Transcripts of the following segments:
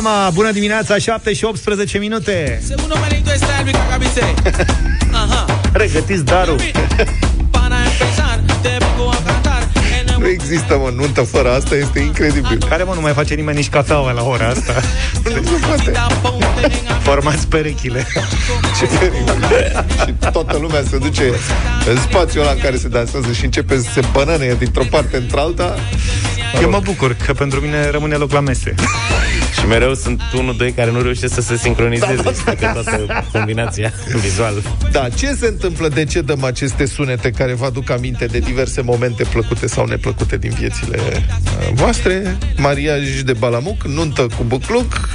mama, bună dimineața, 7 și 18 minute Segundo menito está el Luis Cacabise. Ajá. Pregătiți darul Para empezar, te vengo a cantar el Nu nuevo există, mă, nuntă fără asta este incredibil. Care mă, nu mai face nimeni nici cafeaua la ora asta Nu se poate. ponte en Formați perechile Ce teribil. și toată lumea se duce în spațiul ăla în care se dansează și începe să se bănăne dintr-o parte într-alta. Eu mă bucur că pentru mine rămâne loc la mese Și mereu sunt unul, doi care nu reușesc să se sincronizeze da, da, da. toată combinația vizual. Da, ce se întâmplă? De ce dăm aceste sunete care vă aduc aminte de diverse momente plăcute sau neplăcute din viețile uh, voastre? Mariaj de balamuc, nuntă cu bucluc,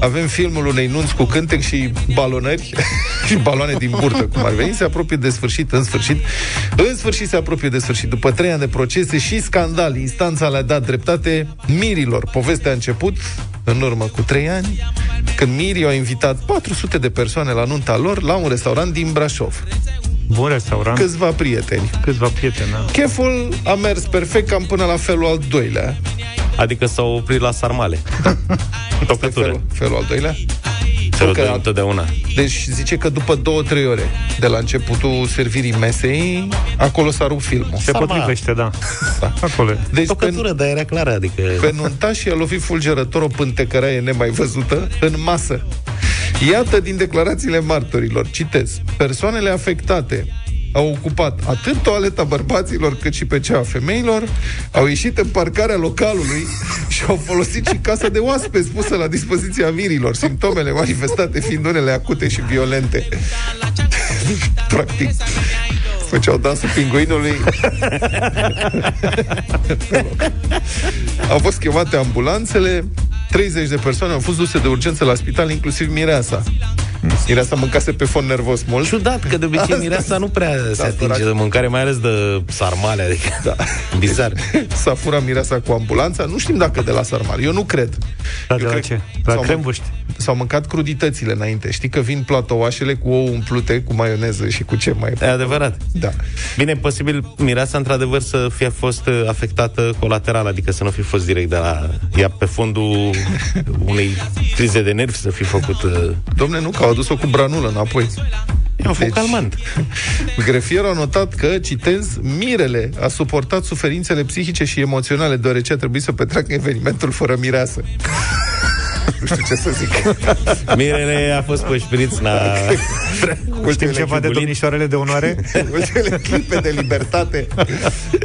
avem filmul unei nunți cu cântec și balonări și baloane din burtă, cum ar veni. Se apropie de sfârșit, în sfârșit. În sfârșit se apropie de sfârșit. După trei ani de procese și scandal, instanța le-a dat dreptate mirilor. Povestea a început în urmă cu trei ani, când mirii au invitat 400 de persoane la nunta lor la un restaurant din Brașov. Bun restaurant, Câțiva prieteni. câțiva prieteni da. Cheful a mers perfect cam până la felul al doilea. Adică s-au oprit la sarmale. Tocătură. Felul, felul al doilea? Felul că- de întotdeauna. Deci zice că după două-trei ore de la începutul servirii mesei, acolo s-a rupt filmul. Se Sarma. potrivește, da, Acolo e. Deci Tocătură, pe, dar era clară, adică... pe nuntașii a lovit fulgerător o pântecăraie nemai văzută în masă. Iată din declarațiile martorilor, citez, persoanele afectate au ocupat atât toaleta bărbaților cât și pe cea a femeilor, au ieșit în parcarea localului și au folosit și casa de oaspeți pusă la dispoziția mirilor, simptomele manifestate fiind unele acute și violente. Practic, făceau dansul pinguinului pe loc. Au fost chemate ambulanțele 30 de persoane au fost duse de urgență la spital, inclusiv Mireasa. Mireasa mâncase pe fond nervos mult. Ciudat, că de obicei Asta- mireasa nu prea se Da, atinge sărac. de mâncare, mai ales de sarmale, adică Da. bizar. S-a furat Mireasa cu ambulanța. Nu știm dacă de la sarmar. Eu nu cred. Dar de Eu la cred- ce? La s-au crembuști S-au mâncat cruditățile înainte. Știi că vin platouașele cu ou umplute, cu maioneză și cu ce mai E adevărat. Da. Bine, e posibil mireasa într-adevăr să fie fost uh, afectată colateral, adică să nu fi fost direct de la ea pe fondul unei crize de nervi să fi făcut... uh, Domne, nu, că au adus-o cu branulă înapoi. E un foc Deci- calmant. Grefierul a notat că, citez, Mirele a suportat suferințele psihice și emoționale, deoarece a trebuit să petreacă evenimentul fără mireasă. nu știu ce să zic. Mirele a fost pe șpriț la... Știm ceva de chibulit. domnișoarele de onoare? Ultimele clipe de libertate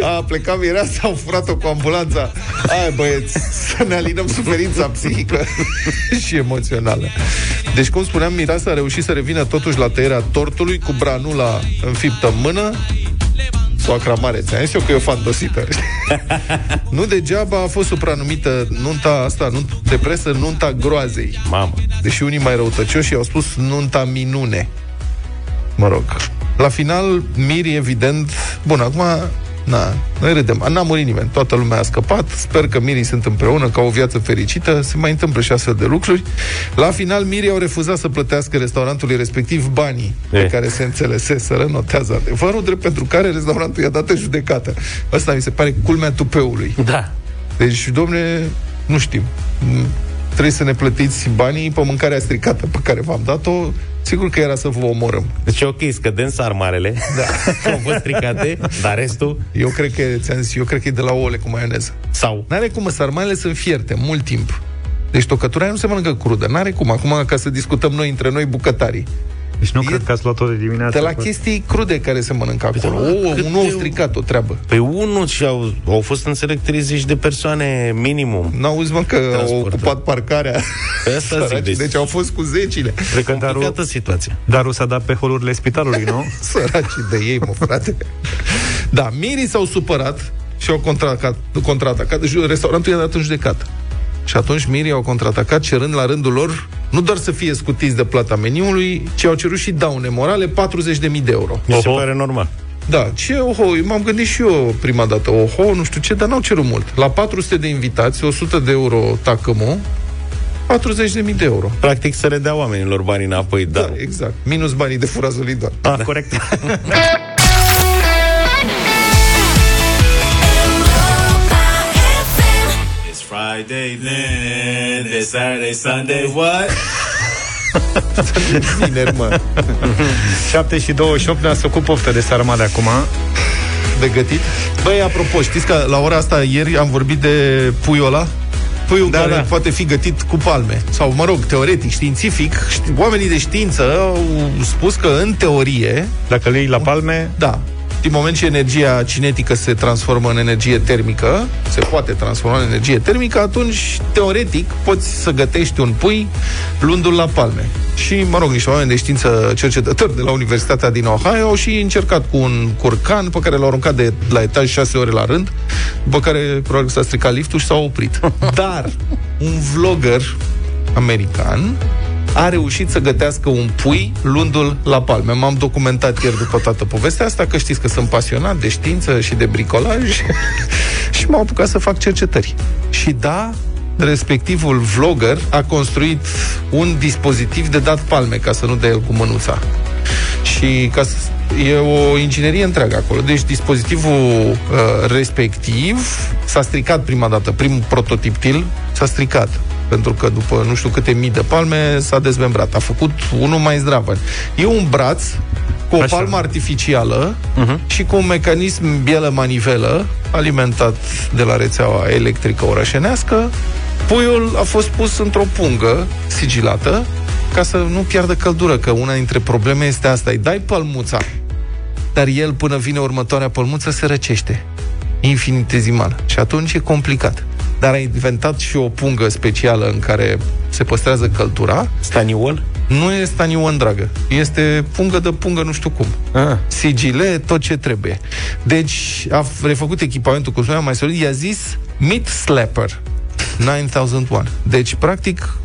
A plecat mireasa, au furat-o cu ambulanța Hai băieți, să ne alinăm suferința psihică Și emoțională Deci cum spuneam, mireasa a reușit să revină totuși la tăierea tortului Cu branula înfiptă în mână Soacra mare, ți-am zis eu că e o fantosită Nu degeaba a fost supranumită nunta asta nunt, de presă nunta groazei Mamă. Deși unii mai răutăcioși au spus nunta minune. Mă rog. La final, Miri, evident... Bun, acum... Na, noi râdem. N-a murit nimeni. Toată lumea a scăpat. Sper că Mirii sunt împreună, că au o viață fericită. Se mai întâmplă și astfel de lucruri. La final, Mirii au refuzat să plătească restaurantului respectiv banii pe Eh. care se înțeleseseră, notează adevărul, drept pentru care restaurantul i-a dat în judecată. Asta mi se pare culmea tupeului. Da. Deci, domne, nu știm. Mm, Trebuie să ne plătiți banii pe mâncarea stricată pe care v-am dat-o. Sigur că era să vă omorâm. Deci e ok, scădem sarmarele, da. că au fost stricate, dar restul, Eu cred că, ți-am zis, eu cred că e de la ouăle cu maioneză. sau N-are cum, mă, sarmalele sunt fierte, mult timp. Deci tocătura aia nu se mănâncă crudă. N-are cum. Acum, ca să discutăm noi între noi bucătarii. Deci nu E cred că ați luat-o de dimineață. De la chestii crude care se mănâncă acolo. mă, O, cât un ou de- stricat, o treabă. Pe unul și au, au fost înțeleg 30 de persoane minimum. N-auzi, mă, că au Transportul. ocupat parcarea. Pe asta zic, Săraci. deci, Deci au fost cu zecile. Cred că darul, complicată situația. darul s-a dat pe holurile spitalului, nu? Săracii de ei, mă, frate. Da, mirii s-au supărat și au contraatacat. contraatacat. Deci restaurantul i-a dat în judecată. Și atunci mirii au contraatacat cerând la rândul lor nu doar să fie scutiți de plata meniului, ci au cerut și daune morale 40.000 de euro. Mi se Oho. pare normal. Da, ce oho, m-am gândit și eu prima dată, oho, nu știu ce, dar n-au cerut mult. La 400 de invitați, 100 de euro tacămă, 40.000 de euro. Practic să le dea oamenilor banii înapoi, da. Da, exact. Minus banii de furazul doar. Ah, corect. Friday. Friday, then this Saturday, Sunday, what? Vineri, mă. 7 și 28 ne-a făcut poftă de sarmale acum. De gătit. Băi, apropo, știți că la ora asta ieri am vorbit de puiul ăla? Puiul Da, care da. poate fi gătit cu palme. Sau, mă rog, teoretic, științific, ști, oamenii de știință au spus că, în teorie, Dacă le iei la palme, da, din moment ce energia cinetică se transformă în energie termică, se poate transforma în energie termică, atunci, teoretic, poți să gătești un pui luându-l la palme. Și, mă rog, niște oameni de știință cercetători de la Universitatea din Ohio au și încercat cu un curcan pe care l-au aruncat de la etaj șase ore la rând, după care probabil că s-a stricat liftul și s-a oprit. Dar un vlogger american a reușit să gătească un pui luându-l la palme. M-am documentat ieri după toată povestea asta, că știți că sunt pasionat de știință și de bricolaj și m-am apucat să fac cercetări. Și da, respectivul vlogger a construit un dispozitiv de dat palme, ca să nu dea el cu mânuța. Și ca să, e o inginerie întreagă acolo. Deci dispozitivul uh, respectiv s-a stricat prima dată, primul prototiptil s-a stricat pentru că după nu știu câte mii de palme s-a dezmembrat. A făcut unul mai zdravă. E un braț cu o Așa. palmă artificială uh-huh. și cu un mecanism bielă-manivelă alimentat de la rețeaua electrică orășenească. Puiul a fost pus într-o pungă sigilată ca să nu piardă căldură, că una dintre probleme este asta. Îi dai pălmuța, dar el până vine următoarea pălmuță se răcește. Infinitezimal. Și atunci e complicat. Dar a inventat și o pungă specială în care se păstrează căldura. Staniol? Nu e stanion, dragă. Este pungă de pungă, nu știu cum. Ah. Sigile, tot ce trebuie. Deci a f- refăcut echipamentul, cum spuneam mai solid, i-a zis Meat Slapper 9001. Deci, practic,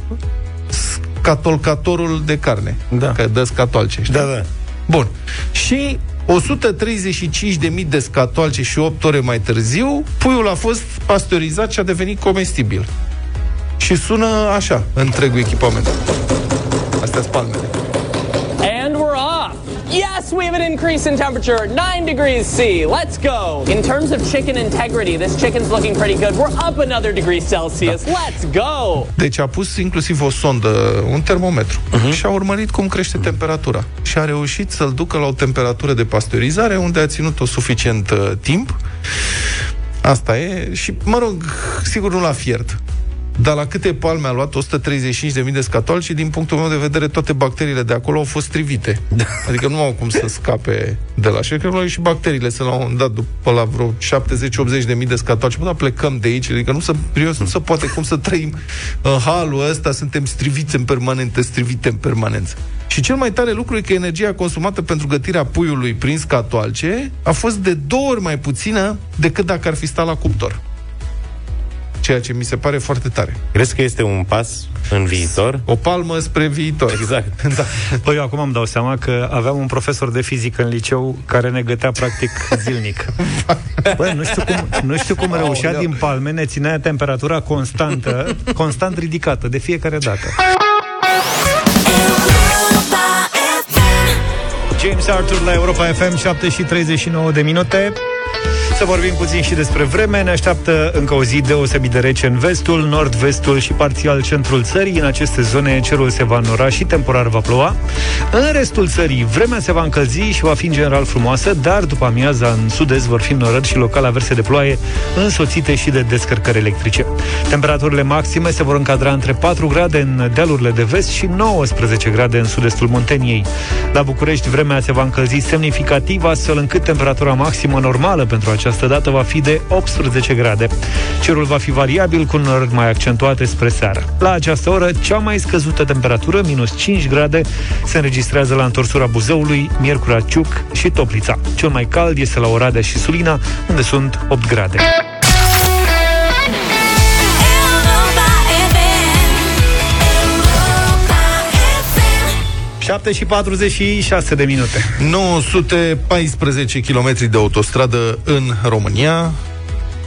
scatolcatorul de carne. Da. Că dă scatoalce, știi? Da, da. Bun. Și 135.000 de scatoalce și 8 ore mai târziu, puiul a fost pasteurizat și a devenit comestibil. Și sună așa, întregul echipament. Astea sunt palmele. And we're off. Yes, we have an increase in temperature, 9 degrees C. Let's go. In terms of chicken integrity, this chicken's looking pretty good. We're up another degree Celsius. Let's go. Deci a pus inclusiv o sondă, un termometru uh-huh. și a urmărit cum crește temperatura. Și a reușit să-l ducă la o temperatură de pasteurizare unde a ținut-o suficient uh, timp. Asta e. Și, mă rog, sigur nu l-a fiert. Dar la câte palme a luat 135.000 de scatol și din punctul meu de vedere toate bacteriile de acolo au fost strivite. Da. Adică nu au cum să scape de la și cred că și bacteriile sunt la un moment dat după la vreo 70-80 de mii de scatol și bă, dar plecăm de aici, adică nu se, serios, nu se poate cum să trăim în halul ăsta, suntem striviți în permanență, strivite în permanență. Și cel mai tare lucru e că energia consumată pentru gătirea puiului prin scatoalce a fost de două ori mai puțină decât dacă ar fi stat la cuptor. Ceea ce mi se pare foarte tare. Crezi că este un pas în viitor? O palmă spre viitor. Exact. da. Păi eu acum îmi dau seama că aveam un profesor de fizică în liceu care ne gătea practic zilnic. Băi, nu știu cum, nu știu cum reușea Aoleu. din palme, ne ținea temperatura constantă, constant ridicată, de fiecare dată. James Arthur la Europa FM 7 și 39 de minute Să vorbim puțin și despre vreme. Ne așteaptă încă o zi deosebit de rece în vestul, nord-vestul și parțial centrul țării. În aceste zone cerul se va înora și temporar va ploua. În restul țării vremea se va încălzi și va fi în general frumoasă Dar după amiaza în sud-est vor fi norări și local averse de ploaie Însoțite și de descărcări electrice. Temperaturile maxime se vor încadra între 4 grade în dealurile de vest și 19 grade în sud-estul Munteniei. La București vremea se va încălzi semnificativ, astfel încât temperatura maximă normală pentru această dată va fi de 18 grade. Cerul va fi variabil cu norări mai accentuate spre seară. La această oră, cea mai scăzută temperatură, minus 5 grade, se înregistrează la întorsura Buzăului, Miercura Ciuc și Toplița. Cel mai cald este la Oradea și Sulina, unde sunt 8 grade. 7 și 46 de minute. 914 km de autostradă în România,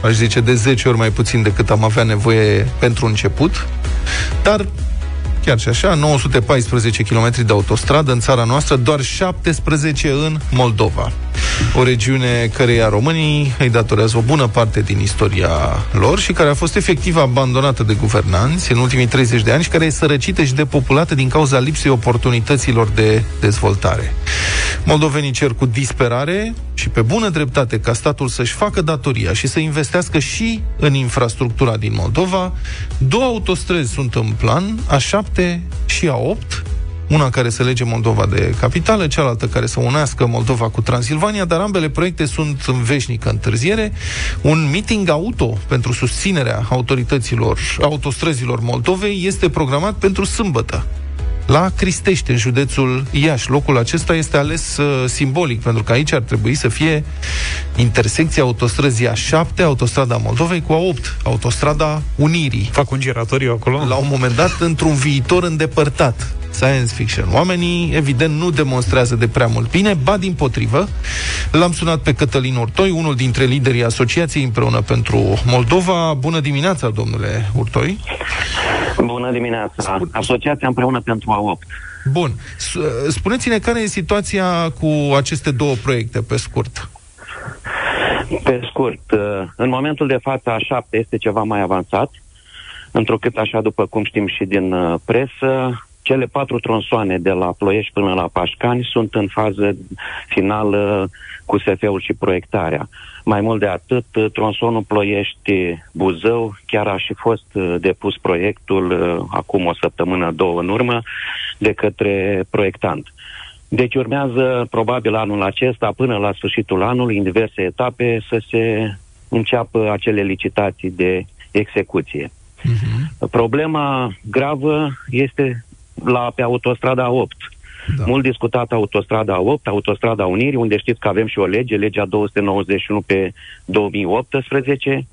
aș zice de 10 ori mai puțin decât am avea nevoie pentru început, dar chiar și așa, 914 km de autostradă în țara noastră, doar 17 în Moldova. O regiune căreia românii îi datorează o bună parte din istoria lor și care a fost efectiv abandonată de guvernanți în ultimii 30 de ani și care e sărăcită și depopulată din cauza lipsei oportunităților de dezvoltare. Moldovenii cer cu disperare și pe bună dreptate ca statul să-și facă datoria și să investească și în infrastructura din Moldova. Două autostrăzi sunt în plan, A7 și A8, una care să lege Moldova de capitală, cealaltă care să unească Moldova cu Transilvania, dar ambele proiecte sunt în veșnică întârziere. Un meeting auto pentru susținerea autorităților autostrăzilor Moldovei este programat pentru sâmbătă la Cristești, în județul Iași. Locul acesta este ales uh, simbolic, pentru că aici ar trebui să fie intersecția autostrăzii A7, autostrada Moldovei, cu A8, autostrada Unirii. Fac un giratoriu acolo? La un moment dat, într-un viitor îndepărtat. Science fiction. Oamenii, evident, nu demonstrează de prea mult bine, ba din potrivă. L-am sunat pe Cătălin Urtoi, unul dintre liderii Asociației împreună pentru Moldova. Bună dimineața, domnule Urtoi. Bună dimineața! Asociația împreună pentru A8. Bun. S- Spuneți-ne care e situația cu aceste două proiecte, pe scurt. Pe scurt, uh, în momentul de față A7 este ceva mai avansat, întrucât așa după cum știm și din uh, presă, cele patru tronsoane de la Ploiești până la Pașcani sunt în fază finală cu SF-ul și proiectarea. Mai mult de atât, uh, tronsonul Ploiești-Buzău chiar a și fost uh, depus proiectul uh, acum o săptămână, două în urmă, de către proiectant. Deci urmează probabil anul acesta, până la sfârșitul anului, în diverse etape, să se înceapă acele licitații de execuție. Uh-huh. Problema gravă este la pe autostrada 8. Da. Mult discutată autostrada 8, autostrada Unirii, unde știți că avem și o lege, legea 291 pe 2018.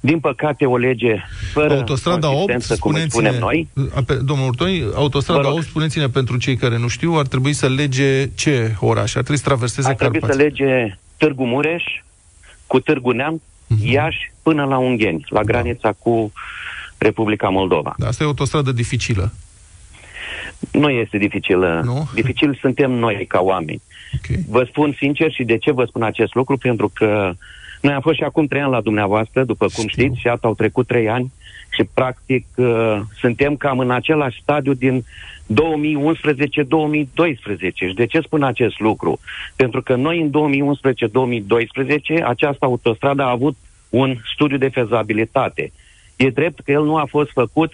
Din păcate, o lege fără Autostrada 8, consistență, cum îi spuneți-ne, spunem noi. Ape, domnul Urtoi, autostrada Vă rog. 8, spuneți-ne pentru cei care nu știu, ar trebui să lege ce oraș? Ar trebui să traverseze Ar trebui Carpații. să lege Târgu Mureș cu Târgu Neam, Mhm. Iași, până la Ungheni, la granița cu Republica Moldova. Da, asta e o autostradă dificilă. Nu este dificilă. Nu? Dificil suntem noi ca oameni. Okay. Vă spun sincer și de ce vă spun acest lucru, pentru că noi am fost și acum trei ani la dumneavoastră, după cum Știu. știți, și iată au trecut trei ani și practic uh, suntem cam în același stadiu din 2011-2012. Și de ce spun acest lucru? Pentru că noi în 2011-2012 această autostradă a avut un studiu de fezabilitate. E drept că el nu a fost făcut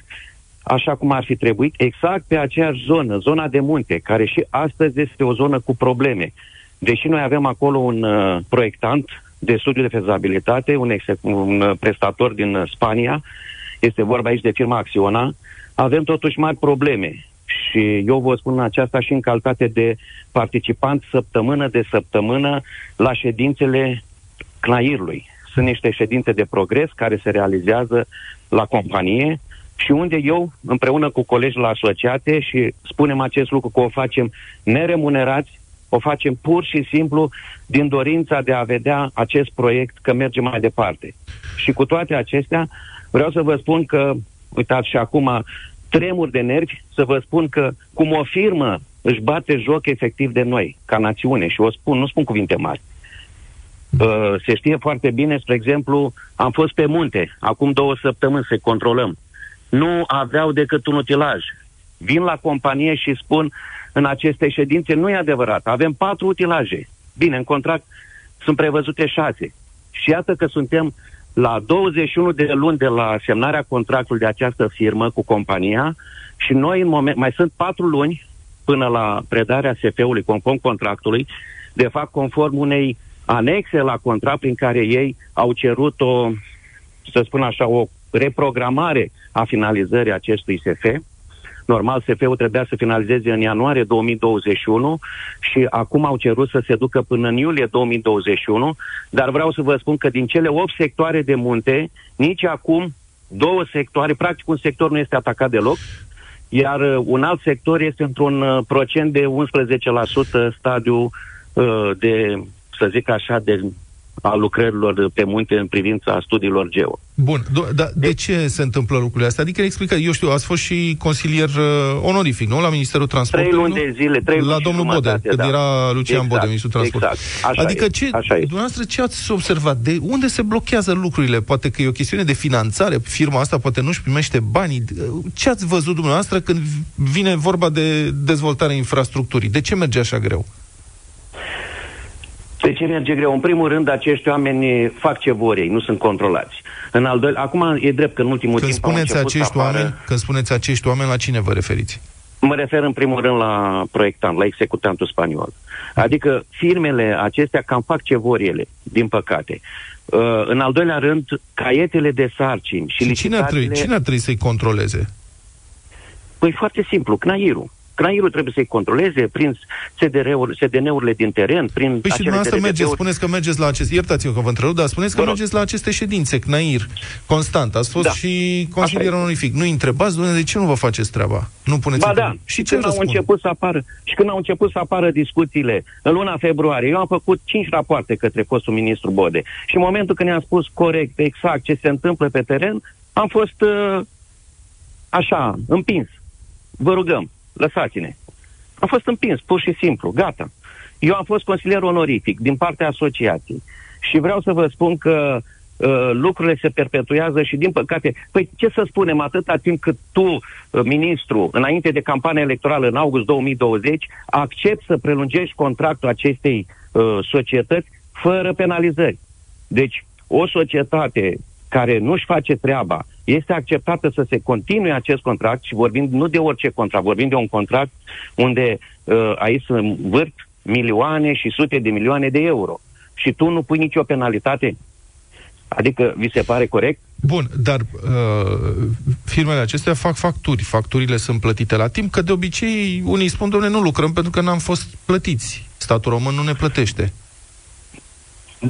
așa cum ar fi trebuit, exact pe aceeași zonă, zona de munte, care și astăzi este o zonă cu probleme. Deși noi avem acolo un uh, proiectant de studiu de fezabilitate, un, exe- un uh, prestator din uh, Spania, este vorba aici de firma Acționa, avem totuși mari probleme. Și eu vă spun aceasta și în calitate de participant săptămână de săptămână la ședințele Clairului. Sunt niște ședințe de progres care se realizează la companie și unde eu, împreună cu colegi la asociate și spunem acest lucru că o facem neremunerați, o facem pur și simplu din dorința de a vedea acest proiect că merge mai departe. Și cu toate acestea, vreau să vă spun că, uitați și acum, tremur de nervi, să vă spun că cum o firmă își bate joc efectiv de noi, ca națiune, și o spun, nu spun cuvinte mari, Uh, se știe foarte bine, spre exemplu, am fost pe munte, acum două săptămâni să controlăm. Nu aveau decât un utilaj. Vin la companie și spun în aceste ședințe, nu e adevărat, avem patru utilaje. Bine, în contract sunt prevăzute șase. Și iată că suntem la 21 de luni de la semnarea contractului de această firmă cu compania și noi în moment, mai sunt patru luni până la predarea SF-ului conform contractului, de fapt conform unei anexe la contract prin care ei au cerut o, să spun așa, o reprogramare a finalizării acestui SF. Normal, SF-ul trebuia să finalizeze în ianuarie 2021 și acum au cerut să se ducă până în iulie 2021, dar vreau să vă spun că din cele 8 sectoare de munte, nici acum două sectoare, practic un sector nu este atacat deloc, iar uh, un alt sector este într-un uh, procent de 11% stadiu uh, de, să zic așa, de a lucrărilor pe munte în privința studiilor geo. Bun, do- da, de ce se întâmplă lucrurile astea? Adică explică, eu știu, ați fost și consilier uh, onorific, nu? La Ministerul Trei Transportului, luni nu? de zile, trei luni La și domnul Bode, jumătate, când da. era Lucian Exact, Bode, Ministrul Transportului. exact. Așa adică e, ce, așa e. dumneavoastră, ce ați observat? De unde se blochează lucrurile? Poate că e o chestiune de finanțare, firma asta poate nu-și primește banii. Ce ați văzut dumneavoastră când vine vorba de dezvoltarea infrastructurii? De ce merge așa greu? De ce merge greu? În primul rând, acești oameni fac ce vor ei, nu sunt controlați. În al doilea, acum e drept că în ultimul Când timp au spuneți început acești să apară, oameni, când spuneți acești oameni, la cine vă referiți? Mă refer în primul rând la proiectant, la executantul spaniol. Adică firmele acestea cam fac ce vor ele, din păcate. Uh, în al doilea rând, caietele de sarcini și, Și cine ar, trebui, licitațiile... cine ar trebui să-i controleze? Păi foarte simplu, CNAIR-ul. CNAIR-ul trebuie să-i controleze prin SDR-uri, SDN-urile din teren, prin Păi și acele dumneavoastră mergeți, DRDP-uri. spuneți că mergeți la aceste, iertați-mă că vă întrerup, dar spuneți că Vă rog. mergeți la aceste ședințe, CNAIR, constant. Ați fost Da. și consilier Așa e. onorific. Nu întrebați, domnule, de ce nu vă faceți treaba? Nu puneți Ba întrebări. da, Și ce când au răspund? început să apară și când au început să apară discuțiile în luna februarie, eu am făcut cinci rapoarte către fostul ministru Bode. Și în momentul când i-am spus corect, exact ce se întâmplă pe teren, am fost uh, așa, împins. Vă rugăm, lăsați-ne. Am fost împins, pur și simplu, gata. Eu am fost consilier onorific din partea asociației și vreau să vă spun că uh, lucrurile se perpetuează și din păcate, păi ce să spunem, atâta timp cât tu, uh, ministru, înainte de campania electorală în august 2020, accepti să prelungești contractul acestei uh, societăți fără penalizări. Deci, o societate care nu-și face treaba, este acceptată să se continue acest contract și vorbim nu de orice contract, vorbim de un contract unde uh, aici se învârt milioane și sute de milioane de euro. Și tu nu pui nicio penalitate? Adică, vi se pare corect? Bun, dar uh, firmele acestea fac facturi. Facturile sunt plătite la timp, că de obicei unii spun, domnule, nu lucrăm pentru că n-am fost plătiți. Statul român nu ne plătește.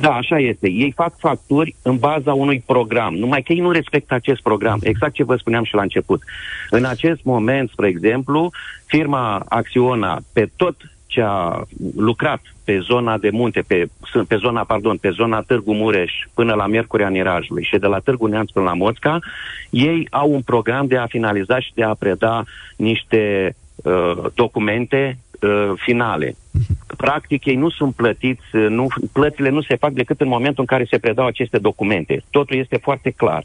Da, așa este. Ei fac facturi în baza unui program, numai că ei nu respectă acest program. Exact ce vă spuneam și la început. În acest moment, spre exemplu, firma Acționa, pe tot ce a lucrat pe zona de munte, pe, pe zona, pardon, pe zona Târgu Mureș până la Miercurea Nirajului și de la Târgu Neamț până la Moțca, ei au un program de a finaliza și de a preda niște uh, documente uh, finale. Practic, ei nu sunt plătiți, uh, nu, plățile nu se fac decât în momentul în care se predau aceste documente. Totul este foarte clar.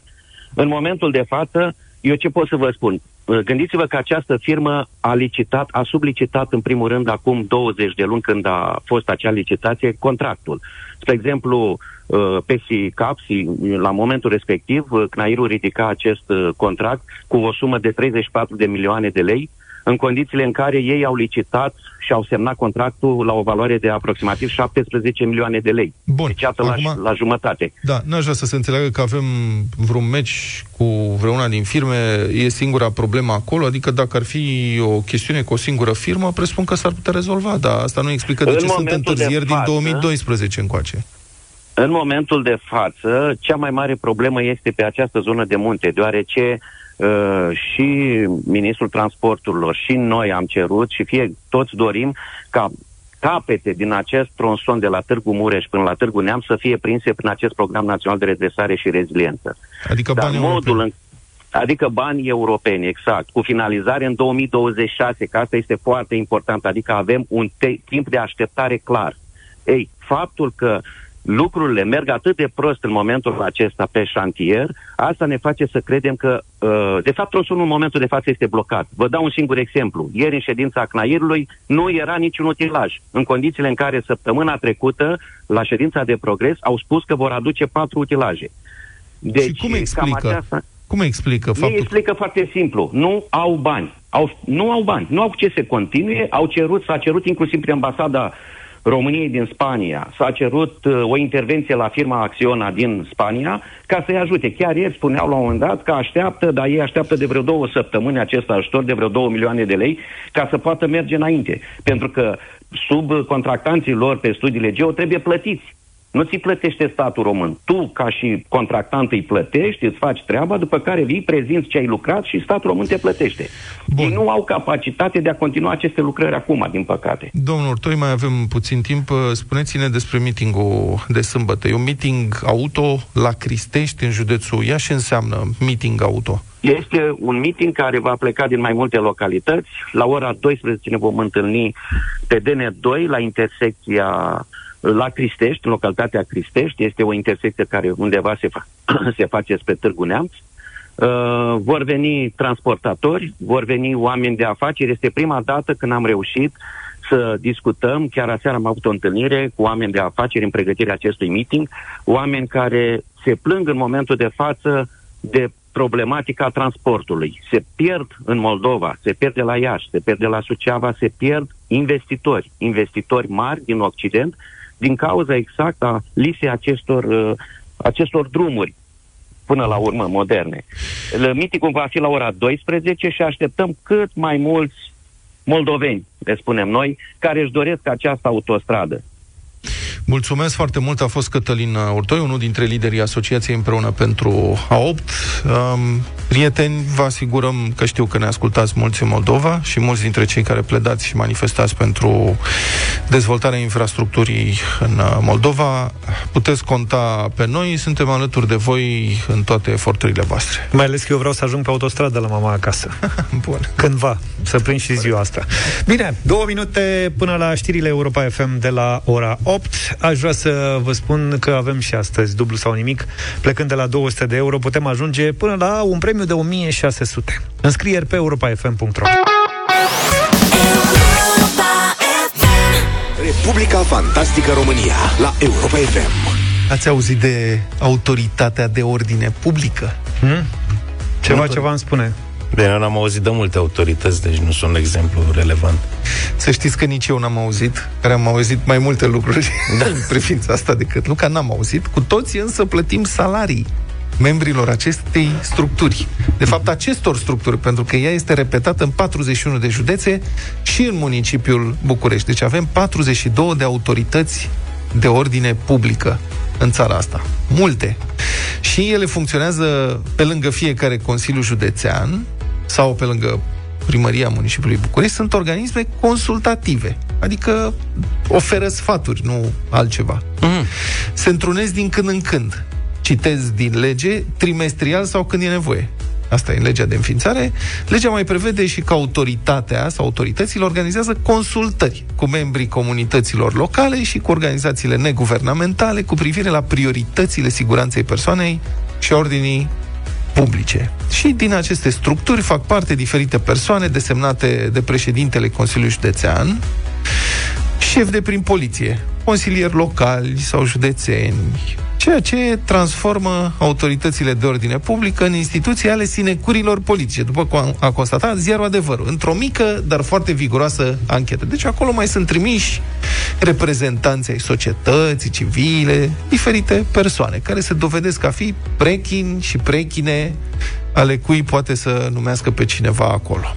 În momentul de față, eu ce pot să vă spun? Uh, Gândiți-vă că această firmă a licitat, a sublicitat în primul rând acum 20 de luni când a fost acea licitație contractul. Spre exemplu, uh, Pesi Capsi, la momentul respectiv, uh, CNAIR-ul ridica acest uh, contract cu o sumă de 34 de milioane de lei, în condițiile în care ei au licitat și au semnat contractul la o valoare de aproximativ 17 milioane de lei. Bun, Deci, iată, la, acum- la jumătate. Da, n-aș vrea să se înțeleagă că avem vreun meci cu vreuna din firme, e singura problemă acolo, adică dacă ar fi o chestiune cu o singură firmă, presupun că s-ar putea rezolva, dar asta nu explică de În ce sunt momentul de întârzieri din față- 2012 încoace. În momentul de față, cea mai mare problemă este pe această zonă de munte, deoarece uh, și Ministrul Transporturilor și noi am cerut și fie toți dorim ca capete din acest tronson de la Târgu Mureș până la Târgu Neam să fie prinse prin acest program național de redresare și reziliență. Adică Dar banii modul europeni. în Adică banii europeni, exact, cu finalizare în 2026, că asta este foarte important, adică avem un te- timp de așteptare clar. Ei, faptul că lucrurile merg atât de prost în momentul acesta pe șantier, asta ne face să credem că, uh, de fapt, tronsonul în momentul de față este blocat. Vă dau un singur exemplu. Ieri, în ședința CNAIR-ului, nu era niciun utilaj. În condițiile în care săptămâna trecută, la ședința de progres, au spus că vor aduce patru utilaje. Deci, și cum cam explică? aceasta... Cum explică Ei faptul că... explică foarte simplu. Nu au bani. Au, nu au bani. Nu au cu ce se continue. Au cerut, s-a cerut inclusiv prin ambasada României din Spania, s-a cerut uh, o intervenție la firma Acționa din Spania ca să-i ajute. Chiar ieri spuneau la un moment dat că așteaptă, dar ei așteaptă de vreo două săptămâni acest ajutor de vreo două milioane de lei ca să poată merge înainte. Pentru că sub contractanții lor pe studiile geo trebuie plătiți. Nu ți plătește statul român. Tu, ca și contractant, îi plătești, îți faci treaba, după care vii, prezinți ce ai lucrat și statul român te plătește. Bun. Ei nu au capacitate de a continua aceste lucrări acum, din păcate. Domnul Urtoi, mai avem puțin timp. Spuneți-ne despre meetingul de sâmbătă. E un meeting auto la Cristești, în județul Iași. înseamnă meeting auto? Este un meeting care va pleca din mai multe localități. La ora 12 ne vom întâlni pe DN2 la intersecția la Cristești, în localitatea Cristești. Este o intersecție care undeva se, fa- se face spre Târgu Neamț. Uh, vor veni transportatori, vor veni oameni de afaceri. Este prima dată când am reușit să discutăm, chiar aseară am avut o întâlnire cu oameni de afaceri în pregătirea acestui meeting, oameni care se plâng în momentul de față de problematica transportului. Se pierd în Moldova, se pierde la Iași, se pierde la Suceava, se pierd investitori, investitori mari din Occident, din cauza exact a lipsei acestor, uh, acestor drumuri până la urmă moderne. L- Meetingul va fi la ora 12 și așteptăm cât mai mulți moldoveni, le spunem noi, care își doresc această autostradă. Mulțumesc foarte mult. A fost Cătălin Urtoi, unul dintre liderii Asociației Împreună pentru A8. Um, prieteni, vă asigurăm că știu că ne ascultați mulți în Moldova și mulți dintre cei care pledați și manifestați pentru dezvoltarea infrastructurii în uh, Moldova. Puteți conta pe noi, suntem alături de voi în toate eforturile voastre. Mai ales că eu vreau să ajung pe autostradă la mama acasă. Bun. Cândva, să prind și ziua asta. Bine, două minute până la știrile Europa FM de la ora 8. Aș vrea să vă spun că avem și astăzi dublu sau nimic. Plecând de la 200 de euro, putem ajunge până la un premiu de 1600. Înscrieri pe europafm.ro Europa FM. Republica Fantastică România la Europa FM. Ați auzit de autoritatea de ordine publică? Hmm? Ceva, ceva îmi spune. Bine, eu n-am auzit de multe autorități, deci nu sunt un exemplu relevant. Să știți că nici eu n-am auzit, care am auzit mai multe lucruri da. în privința asta decât Luca, n-am auzit. Cu toții însă plătim salarii membrilor acestei structuri. De fapt, acestor structuri, pentru că ea este repetată în 41 de județe și în municipiul București. Deci avem 42 de autorități de ordine publică în țara asta. Multe. Și ele funcționează pe lângă fiecare Consiliu Județean sau pe lângă primăria municipiului București, sunt organisme consultative. Adică oferă sfaturi, nu altceva. Mhm. Se întrunesc din când în când. Citez din lege, trimestrial sau când e nevoie. Asta e în legea de înființare. Legea mai prevede și că autoritatea sau autoritățile organizează consultări cu membrii comunităților locale și cu organizațiile neguvernamentale cu privire la prioritățile siguranței persoanei și a ordinii publice. Și din aceste structuri fac parte diferite persoane desemnate de președintele Consiliului Județean, șef de prin poliție, consilieri locali sau județeni, ceea ce transformă autoritățile de ordine publică în instituții ale sinecurilor politice, după cum a constatat ziarul adevărul, într-o mică, dar foarte viguroasă anchetă. Deci acolo mai sunt trimiși reprezentanții ai societății civile, diferite persoane, care se dovedesc a fi prechin și prechine ale cui poate să numească pe cineva acolo.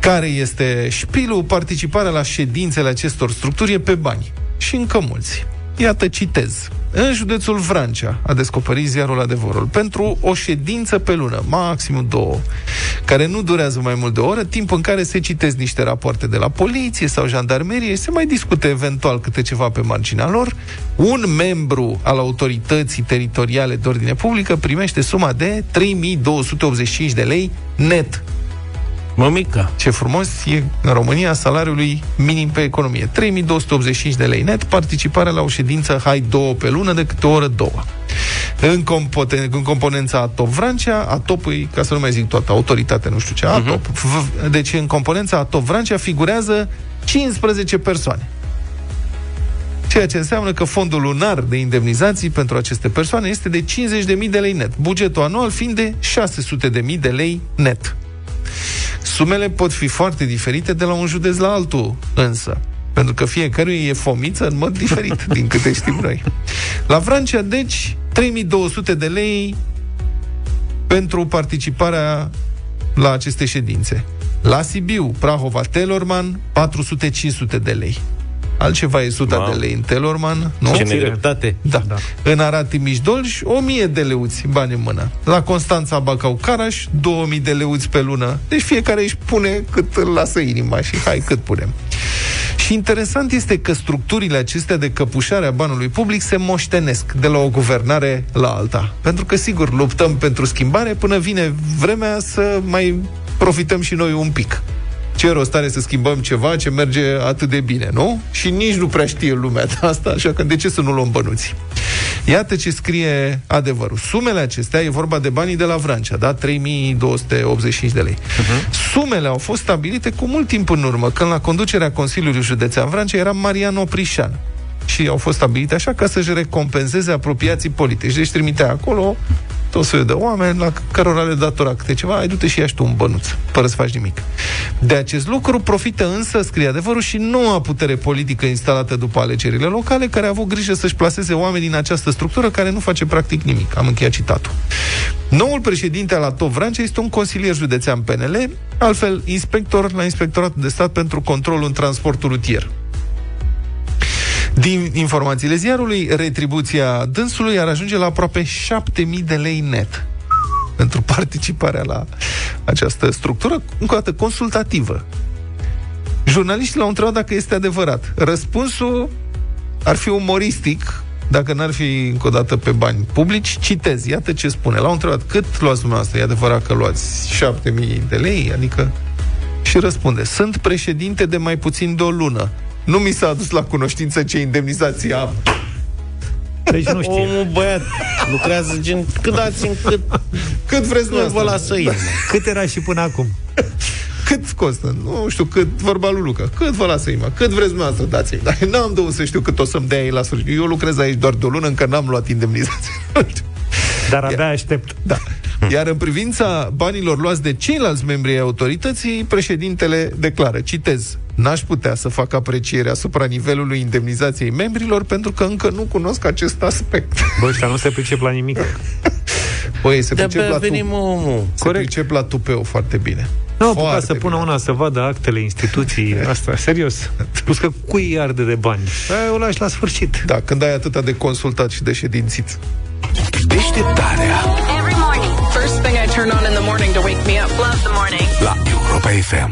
Care este șpilul? Participarea la ședințele acestor structuri e pe bani. Și încă mulți. Iată, citez. În județul Vrancea a descoperit ziarul adevărul pentru o ședință pe lună, maximum două, care nu durează mai mult de o oră, timp în care se citesc niște rapoarte de la poliție sau jandarmerie, se mai discute eventual câte ceva pe marginea lor. Un membru al autorității teritoriale de ordine publică primește suma de 3285 de lei net Mămica. ce frumos e în România salariului minim pe economie. 3285 de lei net, participarea la o ședință, hai două pe lună, de câte o oră două. În, compoten- în componența ATOP Vrancea, ATOP, e, ca să nu mai zic toată, autoritate, nu știu ce, ATOP. V- Deci în componența ATOP Vrancea figurează 15 persoane. Ceea ce înseamnă că fondul lunar de indemnizații pentru aceste persoane este de 50.000 de lei net, bugetul anual fiind de 600.000 de lei net. Sumele pot fi foarte diferite de la un județ la altul, însă. Pentru că fiecare e fomiță în mod diferit, din câte știm noi. La Vrancea, deci, 3200 de lei pentru participarea la aceste ședințe. La Sibiu, Prahova, Telorman, 400-500 de lei. Altceva e suta Wow. de lei în Telorman, nu? Ce nedreptate. Da. da. În Arad Timiș Dolj, 1000 de leuți bani în mână. La Constanța Bacău Caraș, 2000 de leuți pe lună. Deci fiecare își pune cât îl lasă inima și hai cât punem. Și interesant este că structurile acestea de căpușare a banului public se moștenesc de la o guvernare la alta. Pentru că, sigur, luptăm pentru schimbare până vine vremea să mai profităm și noi un pic. Ce rost are să schimbăm ceva ce merge atât de bine, nu? Și nici nu prea știe lumea de asta, așa că de ce să nu luăm bănuți? Iată ce scrie adevărul. Sumele acestea, e vorba de banii de la Vrancea, da? 3285 de lei. Uh-huh. Sumele au fost stabilite cu mult timp în urmă, când la conducerea Consiliului Județean Vrancea era Marian Oprișan. Și au fost stabilite așa ca să-și recompenseze apropiații politici. Deci trimitea acolo tot soiul de oameni la cărora le datora câte ceva, ai du-te și ia și tu un bănuț, fără să faci nimic. De acest lucru profită însă, scrie adevărul, și noua putere politică instalată după alegerile locale, care a avut grijă să-și placeze oameni din această structură care nu face practic nimic. Am încheiat citatul. Noul președinte al ATO Vrancea este un consilier județean PNL, altfel inspector la Inspectoratul de Stat pentru Controlul în Transportul Rutier. Din informațiile ziarului, retribuția dânsului ar ajunge la aproape 7000 de lei net pentru participarea la această structură, încă o dată, consultativă. Jurnaliștii l-au întrebat dacă este adevărat. Răspunsul ar fi umoristic dacă n-ar fi încă o dată pe bani publici. Citez, iată ce spune. L-au întrebat cât luați dumneavoastră, e adevărat că luați 7000 de lei? Adică... Și răspunde, sunt președinte de mai puțin de o lună. Nu mi s-a adus la cunoștință ce indemnizație am. Deci nu știu. Omul băiat lucrează gen cât dați în cât Cât vreți nu vă dumneavoastră? lasă inima. Cât era și până acum? Cât costă? Nu știu, cât vorba lui Luca. Cât vă lasă inima? Cât vreți dumneavoastră, dați-mi. Dar n-am de unde să știu cât o să-mi dea ei la sfârșit. Eu lucrez aici doar de o lună, încă n-am luat indemnizație. Dar abia aștept. Da. Iar în privința banilor luați de ceilalți membri ai autorității, președintele declară, citez, N-aș putea să fac apreciere asupra nivelului indemnizației membrilor pentru că încă nu cunosc acest aspect. Bă, ăștia nu se pricep la nimic. Băi, se pricep De-abia la, venim tu... omul. se pricep la tupeu foarte bine. Nu, au apucat Foarte să pună bine. una să vadă actele instituției asta, serios. Plus că cui îi arde de bani? Aia o lași la sfârșit. Da, când ai atâta de consultat și de ședințit. Deșteptarea turn on in the morning to wake me up. Love the morning. la Europa FM.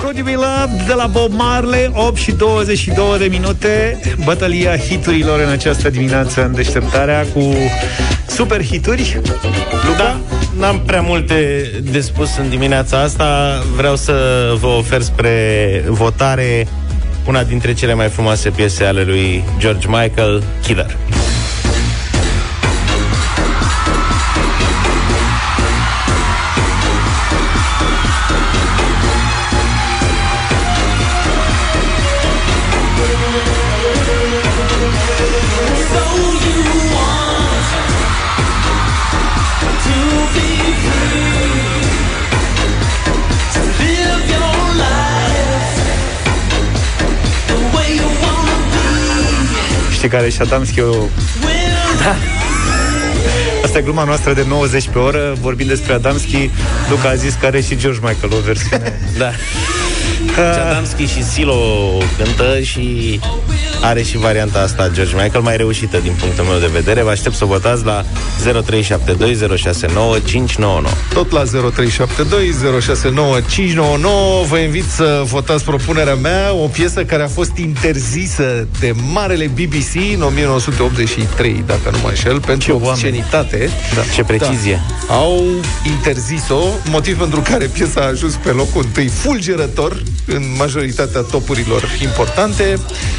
Could You Be Loved de la Bob Marley 8 și 22 de minute Bătălia hiturilor în această dimineață În deșteptarea cu super hituri Luca? Da, n-am prea multe de spus în dimineața asta. Vreau să vă ofer spre votare una dintre cele mai frumoase piese ale lui George Michael, Killer. Care și Adamski o... Da. Asta e gluma noastră de 90 pe oră Vorbind despre Adamski Luca a zis că are și George Michael o versiune Da. Adamski și Silo cântă și are și varianta asta George Michael mai reușită din punctul meu de vedere. Vă aștept să votați la 0372069599. Tot la 0372069599 Vă invit să votați propunerea mea O piesă care a fost interzisă De marele BBC în 1983 Dacă nu mă înșel Pentru oameni. obscenitate Da. Ce precizie. da. Au interzis-o Motiv pentru care piesa a ajuns pe locul întâi Fulgerător În majoritatea topurilor importante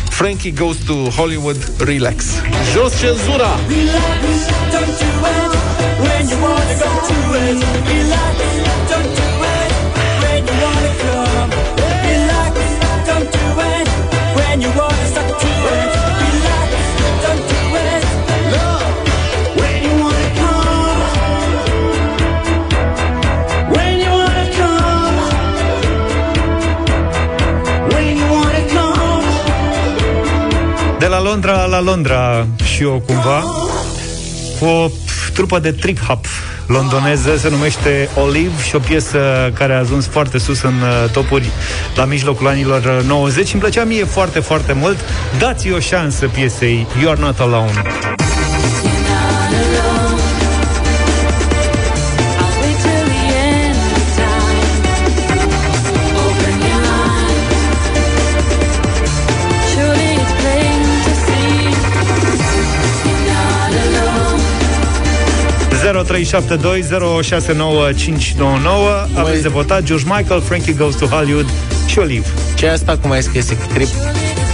Frankie Goes to Hollywood Relax Jos cenzura! De Londra la Londra și eu cumva Cu o trupă de trip-hop londoneză, se numește Olive și o piesă care a ajuns foarte sus în uh, topuri la mijlocul anilor uh, 90. Îmi plăcea mie foarte, foarte mult. Dați-i o șansă piesei You're Not Alone. Aveți de votat George Michael, Frankie Goes to Hollywood și Olive. Ce e asta, cum ai scris? Trip,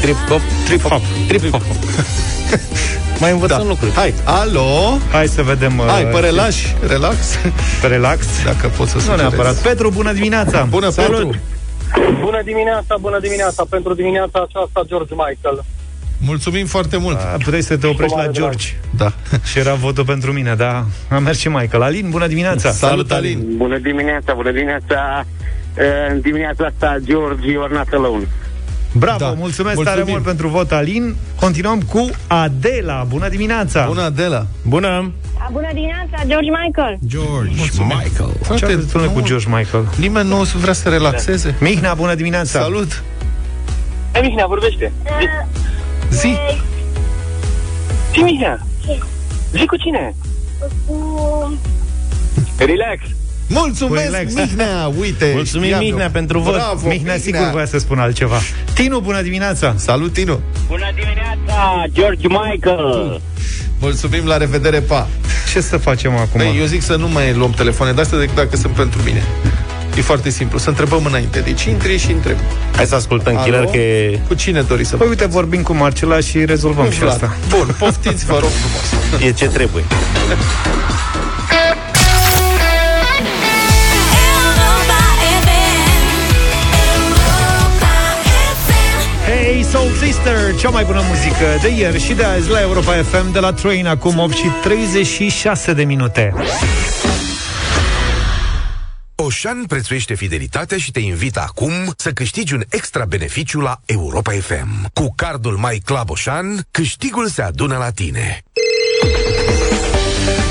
trip hop? Trip hop. Trip hop. Mai învățăm Da. lucruri. Hai, alo? Hai să vedem uh, Hai, pe relax, relax. pe relax. Dacă pot să Nu sugerez. neapărat. Petru, bună dimineața! Bună, Salut! Petru! Bună dimineața, bună dimineața. Pentru dimineața aceasta, George Michael. Mulțumim foarte mult. A, puteai să te oprești la Mare drag. George. Da. Și era votul pentru mine, da. A mers și Michael. Alin, bună dimineața! Salut, Alin. Bună dimineața, bună dimineața. În dimineața asta, George, you're not alone. Bravo, Da. mulțumesc Mulțumim. tare mult pentru vot, Alin. Continuăm cu Adela. Bună dimineața! Bună, Adela. Bună! Bună dimineața, George Michael. George Michael. Ce Frate, aveți spune nu- cu George Michael? Nimeni nu vrea să relaxeze. Mihnea, bună dimineața! Salut. Hai, Mihnea, vorbește. Zi. Zi, Mihnea. Zi cu cine? Relax. Mulțumesc, Relax. Mihnea. Uite. Mulțumim, știam Mihnea, eu. pentru vot. Bravo, Mihnea sigur voia să spună altceva. Tinu, bună dimineața! Salut, Tinu. Bună dimineața, George Michael. Mulțumim, la revedere, pa. Ce să facem acum? Băi, eu zic să nu mai luăm telefoane de astea decât dacă sunt pentru mine. E foarte simplu, să întrebăm înainte. Deci intri și întreb. Hai să ascultăm Alo? Killer că e... Cu cine doriți să Păi uite, vorbim cu Marcela și rezolvăm Cu și Vlad. asta. Bun, poftiți, vă rog frumos. e ce trebuie. Hey Soul Sister, cea mai bună muzică de ieri și de azi la Europa FM de la Train acum 8 și 36 de minute. Oșan prețuiește fidelitatea și te invită acum să câștigi un extra beneficiu la Europa FM. Cu cardul My Club Oșan, câștigul se adună la tine.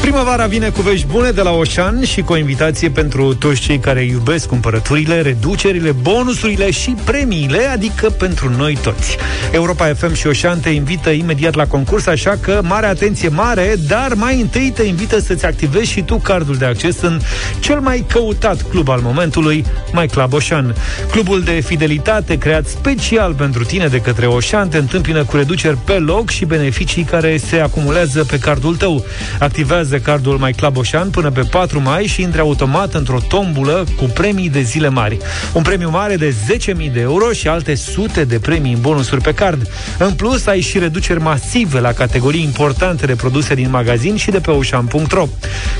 Primăvara vine cu vești bune de la Oșan și cu o invitație pentru toți cei care iubesc cumpărăturile, reducerile, bonusurile și premiile, adică pentru noi toți. Europa FM și Oșan te invită imediat la concurs, așa că mare atenție mare, dar mai întâi te invită să-ți activezi și tu cardul de acces în cel mai căutat club al momentului, My Club Oșan. Clubul de fidelitate creat special pentru tine de către Oșan te întâmpină cu reduceri pe loc și beneficii care se acumulează pe cardul tău. Activează cardul My Club Oșan până pe 4 mai și intri automat într-o tombulă cu premii de zile mari. Un premiu mare de 10.000 de euro și alte sute de premii în bonusuri pe card. În plus, ai și reduceri masive la categorii importante de produse din magazin și de pe oșan.ro.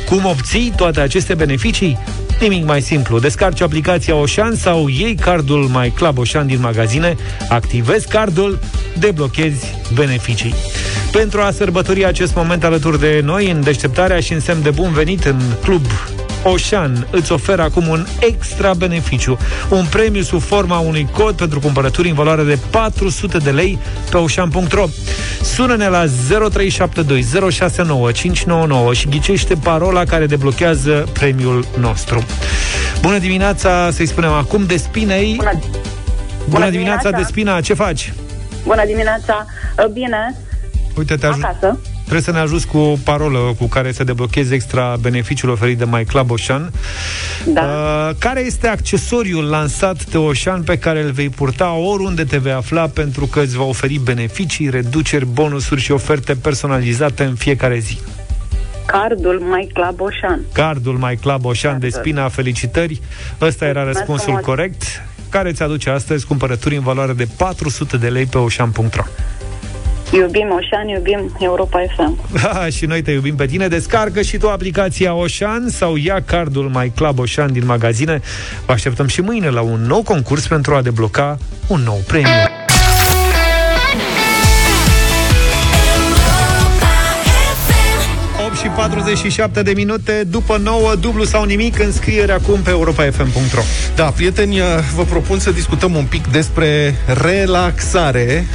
Cum obții toate aceste beneficii? Nimic mai simplu. Descarci aplicația Oșan sau iei cardul My Club Oșan din magazine, activezi cardul, deblochezi beneficii. Pentru a sărbători acest moment alături de noi, în deșteptarea și în semn de bun venit în club Oșan îți oferă acum un extra beneficiu, un premiu sub forma unui cod pentru cumpărături în valoare de 400 de lei pe oșan.ro. Sună-ne la 0372069599 și ghicește parola care deblochează premiul nostru. Bună dimineața, să-i spunem acum, Despinei. Bună, Bună dimineața, dimineața. Despina, ce faci? bună dimineața. Bine, Uite, te ajut. acasă. Trebuie să ne ajuți cu o parolă cu care să deblochezi extra beneficiul oferit de My Club Ocean. Da. Uh, care este accesoriul lansat de Ocean pe care îl vei purta oriunde te vei afla pentru că îți va oferi beneficii, reduceri, bonusuri și oferte personalizate în fiecare zi? Cardul My Club Oșan. Cardul My Club Ocean de Spina, felicitări! Ăsta era Mulțumesc răspunsul frumos. corect care îți aduce astăzi cumpărături în valoare de 400 de lei pe ocean.ro Iubim Oșan, iubim Europa FM. Da, și noi te iubim pe tine. Descarcă și tu aplicația Oșan sau ia cardul My Club Oșan din magazine. Vă așteptăm și mâine la un nou concurs pentru a debloca un nou premiu. 47 de minute După 9, dublu sau nimic Înscriere acum pe europafm.ro Da, prieteni, vă propun să discutăm un pic despre relaxare.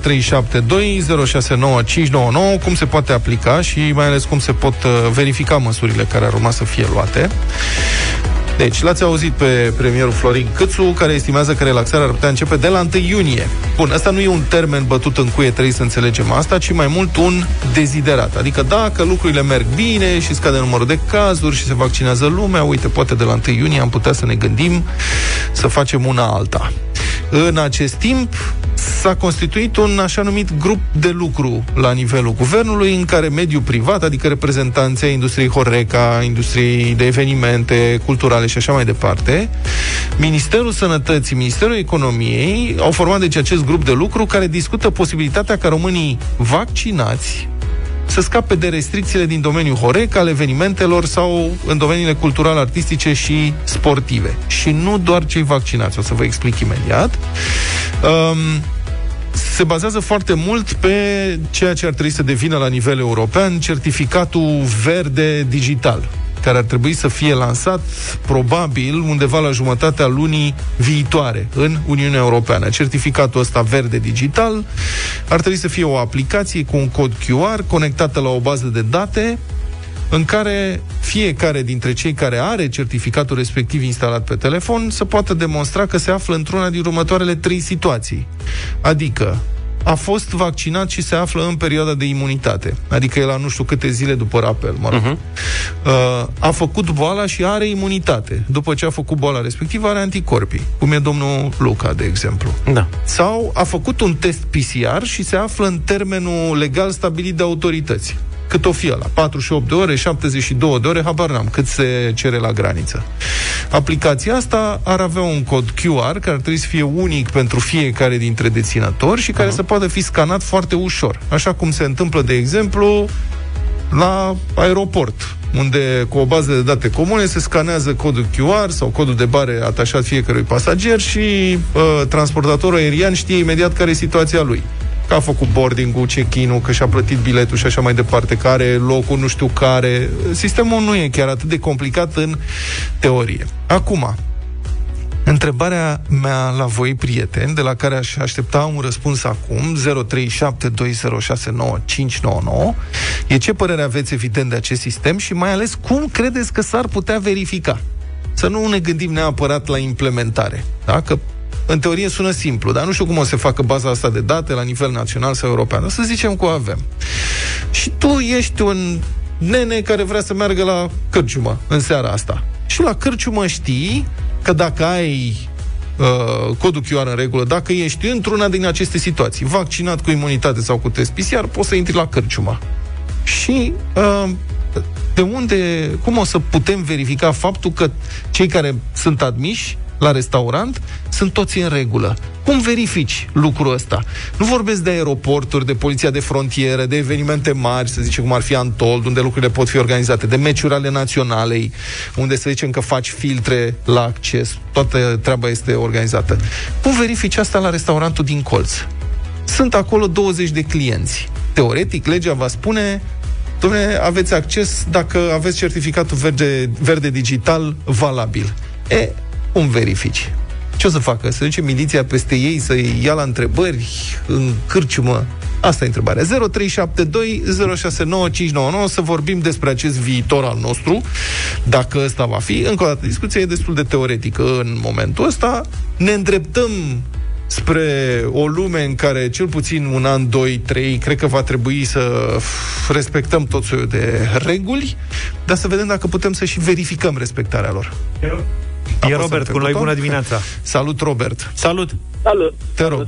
0372 069599 Cum se poate aplica și mai ales cum se pot uh, verifica măsurile care ar urma să fie luate deci, l-ați auzit pe premierul Florin Câțu, care estimează că relaxarea ar putea începe de la 1 iunie. Bun, asta nu e un termen bătut în cuie, trebuie să înțelegem asta, ci mai mult un deziderat. Adică dacă lucrurile merg bine și scade numărul de cazuri și se vaccinează lumea, uite, poate de la 1 iunie am putea să ne gândim să facem una alta. În acest timp, s-a constituit un așa numit grup de lucru la nivelul guvernului, în care mediul privat, adică reprezentanții industriei Horeca, industriei de evenimente culturale și așa mai departe, Ministerul Sănătății, Ministerul Economiei au format deci acest grup de lucru care discută posibilitatea ca românii vaccinați să scape de restricțiile din domeniul Horeca, al evenimentelor sau în domeniile culturale, artistice și sportive. Și nu doar cei vaccinați, o să vă explic imediat. Um, se bazează foarte mult pe ceea ce ar trebui să devină la nivel european certificatul verde digital care ar trebui să fie lansat probabil undeva la jumătatea lunii viitoare în Uniunea Europeană. Certificatul ăsta verde digital ar trebui să fie o aplicație cu un cod QR conectată la o bază de date în care fiecare dintre cei care are certificatul respectiv instalat pe telefon să poată demonstra că se află într-una din următoarele trei situații. Adică a fost vaccinat și se află în perioada de imunitate. Adică el la nu știu câte zile după rapel, mă rog. Uh-huh. Uh, a făcut boala și are imunitate. După ce a făcut boala respectivă, are anticorpii. Cum e domnul Luca, de exemplu. Da. Sau a făcut un test PCR și se află în termenul legal stabilit de autorități cât o fie la 48 de ore, 72 de ore, habar n-am, cât se cere la graniță. Aplicația asta ar avea un cod QR care ar trebui să fie unic pentru fiecare dintre deținători și care uh-huh. să poată fi scanat foarte ușor. Așa cum se întâmplă, de exemplu, la aeroport, unde cu o bază de date comune se scanează codul QR sau codul de bare atașat fiecărui pasager și uh, transportatorul aerian știe imediat care e situația lui că a făcut boarding-ul, check-in-ul, că și-a plătit biletul și așa mai departe, care locul nu știu care. Sistemul nu e chiar atât de complicat în teorie. Acum, Întrebarea mea la voi, prieteni, de la care aș aștepta un răspuns acum, 0372069599, e ce părere aveți, evident, de acest sistem și mai ales cum credeți că s-ar putea verifica? Să nu ne gândim neapărat la implementare. Da? Că în teorie sună simplu, dar nu știu cum o să facă baza asta de date la nivel național sau european. Să zicem că o avem. Și tu ești un nene care vrea să meargă la cârciumă în seara asta. Și la cârciumă știi că dacă ai uh, codul QR în regulă, dacă ești într-una din aceste situații, vaccinat cu imunitate sau cu test PCR, poți să intri la cârciumă. Și uh, de unde, cum o să putem verifica faptul că cei care sunt admiși la restaurant, sunt toți în regulă. Cum verifici lucrul ăsta? Nu vorbesc de aeroporturi, de poliția de frontieră, de evenimente mari, să zicem cum ar fi Antold, unde lucrurile pot fi organizate, de meciuri ale naționalei, unde să zicem că faci filtre la acces, toată treaba este organizată. Cum verifici asta la restaurantul din colț? Sunt acolo 20 de clienți. Teoretic, legea va spune Dom'le, aveți acces dacă aveți certificatul verde, verde digital valabil. E, cum verifici? Ce o să facă? Să duce miliția peste ei, să ia la întrebări în cârciumă? Asta e întrebarea. 0372 să vorbim despre acest viitor al nostru, dacă ăsta va fi. Încă o dată, discuția e destul de teoretică în momentul ăsta. Ne îndreptăm spre o lume în care cel puțin un an, doi, trei, cred că va trebui să respectăm tot soiul de reguli, dar să vedem dacă putem să și verificăm respectarea lor. E Robert cu noi, bună dimineața. Salut, Robert. Salut. Salut. Te rog.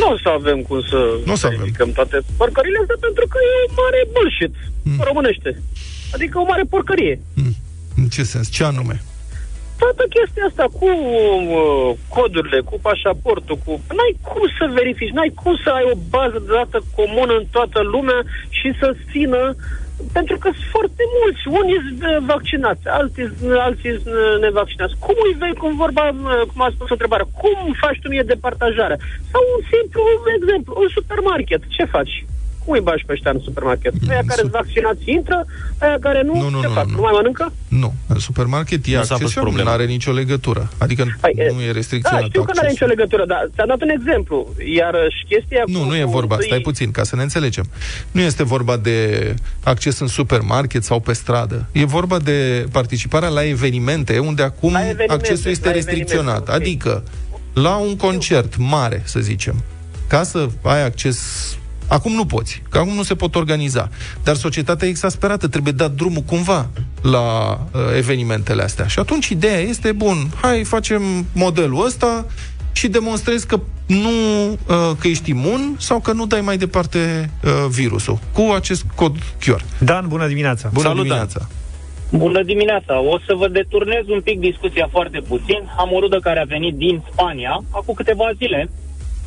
Nu o să avem cum să Nu o să avem. verificăm toate porcările astea pentru că e o mare bullshit, mm. românește. Adică o mare porcărie. Mm. În ce sens? Ce anume? Toată chestia asta cu uh, codurile, cu pașaportul, cu... N-ai cum să verifici, n-ai cum să ai o bază de dată comună în toată lumea și să țină pentru că sunt foarte mulți. Unii sunt uh, vaccinați, alții, alții sunt uh, nevaccinați. Cum îi vei, cum vorba, uh, cum a spus întrebarea, cum faci tu mie departajarea? Sau un simplu exemplu, un supermarket, ce faci? Cum îi bagi pe ăștia în supermarket? Aia care sunt vaccinați intră, aia care nu, Nu, nu, ce nu, fac? nu. Nu, mai mănâncă? Nu, în supermarket e Nu s-a pus accesibil, nu problema. are nicio legătură. Adică Păi, nu e Da, restricționat știu că nu are nicio accesul. legătură, dar ți-am dat un exemplu. Iar și chestia Nu, cu- nu e cu vorba, să-i- stai puțin, ca să ne înțelegem. Nu este vorba de acces în supermarket sau pe stradă. E vorba de participarea la evenimente unde acum La evenimente, accesul este la restricționat. evenimente, ok. Adică la un concert mare, să zicem, ca să ai acces Acum nu poți, că acum nu se pot organiza. Dar societatea e exasperată, trebuie dat drumul cumva la uh, evenimentele astea. Și atunci ideea este, bun, hai facem modelul ăsta și demonstrezi că nu uh, că ești imun sau că nu dai mai departe uh, virusul cu acest cod QR. Dan, bună dimineața! Bună Salut, dimineața! Bună dimineața! O să vă deturnez un pic discuția foarte puțin. Am o rudă care a venit din Spania acum câteva zile.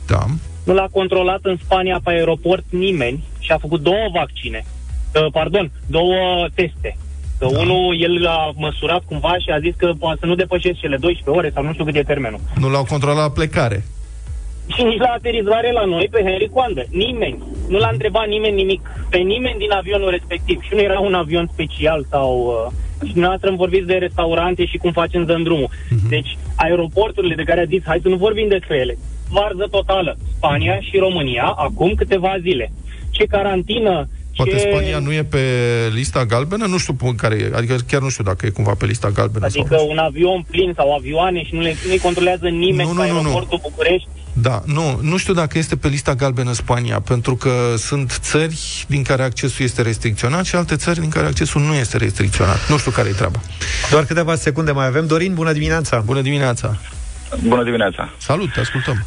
Da. Nu l-a controlat în Spania pe aeroport nimeni și a făcut două vaccine. Uh, pardon, două teste. Că da. unul el a măsurat cumva și a zis că poate să nu depășesc cele 12 ore sau nu știu cât e termenul. Nu l-au controlat la plecare. Și nici la aterizare la noi, pe Henry Coandă. Nimeni. Nu l-a întrebat nimeni nimic. Pe nimeni din avionul respectiv. Și nu era un avion special sau... Uh, și dumneavoastră îmi vorbiți de restaurante și cum facem dăm drumul. Uh-huh. Deci, aeroporturile de care a zis, hai să nu vorbim despre ele. Varză totală. Spania și România, acum câteva zile. Ce carantină, Poate ce... Spania nu e pe lista galbenă? Nu știu pe care e. Adică chiar nu știu dacă e cumva pe lista galbenă Adică sau... un avion plin sau avioane și nu le nu controlează nimeni Nu, pe nu, nu, nu. aeroportul București. Da, nu, nu știu dacă este pe lista galbenă Spania, pentru că sunt țări din care accesul este restricționat și alte țări din care accesul nu este restricționat. Nu știu care e treaba. Doar câteva secunde mai avem. Dorin, bună dimineața! Bună dimineața! Bună dimineața! Salut, te ascultăm!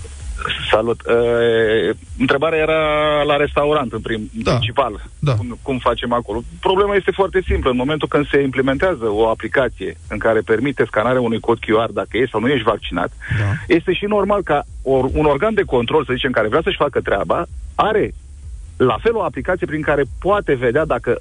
Salut! Uh, întrebarea era la restaurant, în prim, Da. principal. Da. Cum, cum facem acolo? Problema este foarte simplă. În momentul când se implementează o aplicație în care permite scanarea unui cod QR, dacă ești sau nu ești vaccinat, Da. este și normal ca or, un organ de control, să zicem, care vrea să-și facă treaba, are la fel o aplicație prin care poate vedea dacă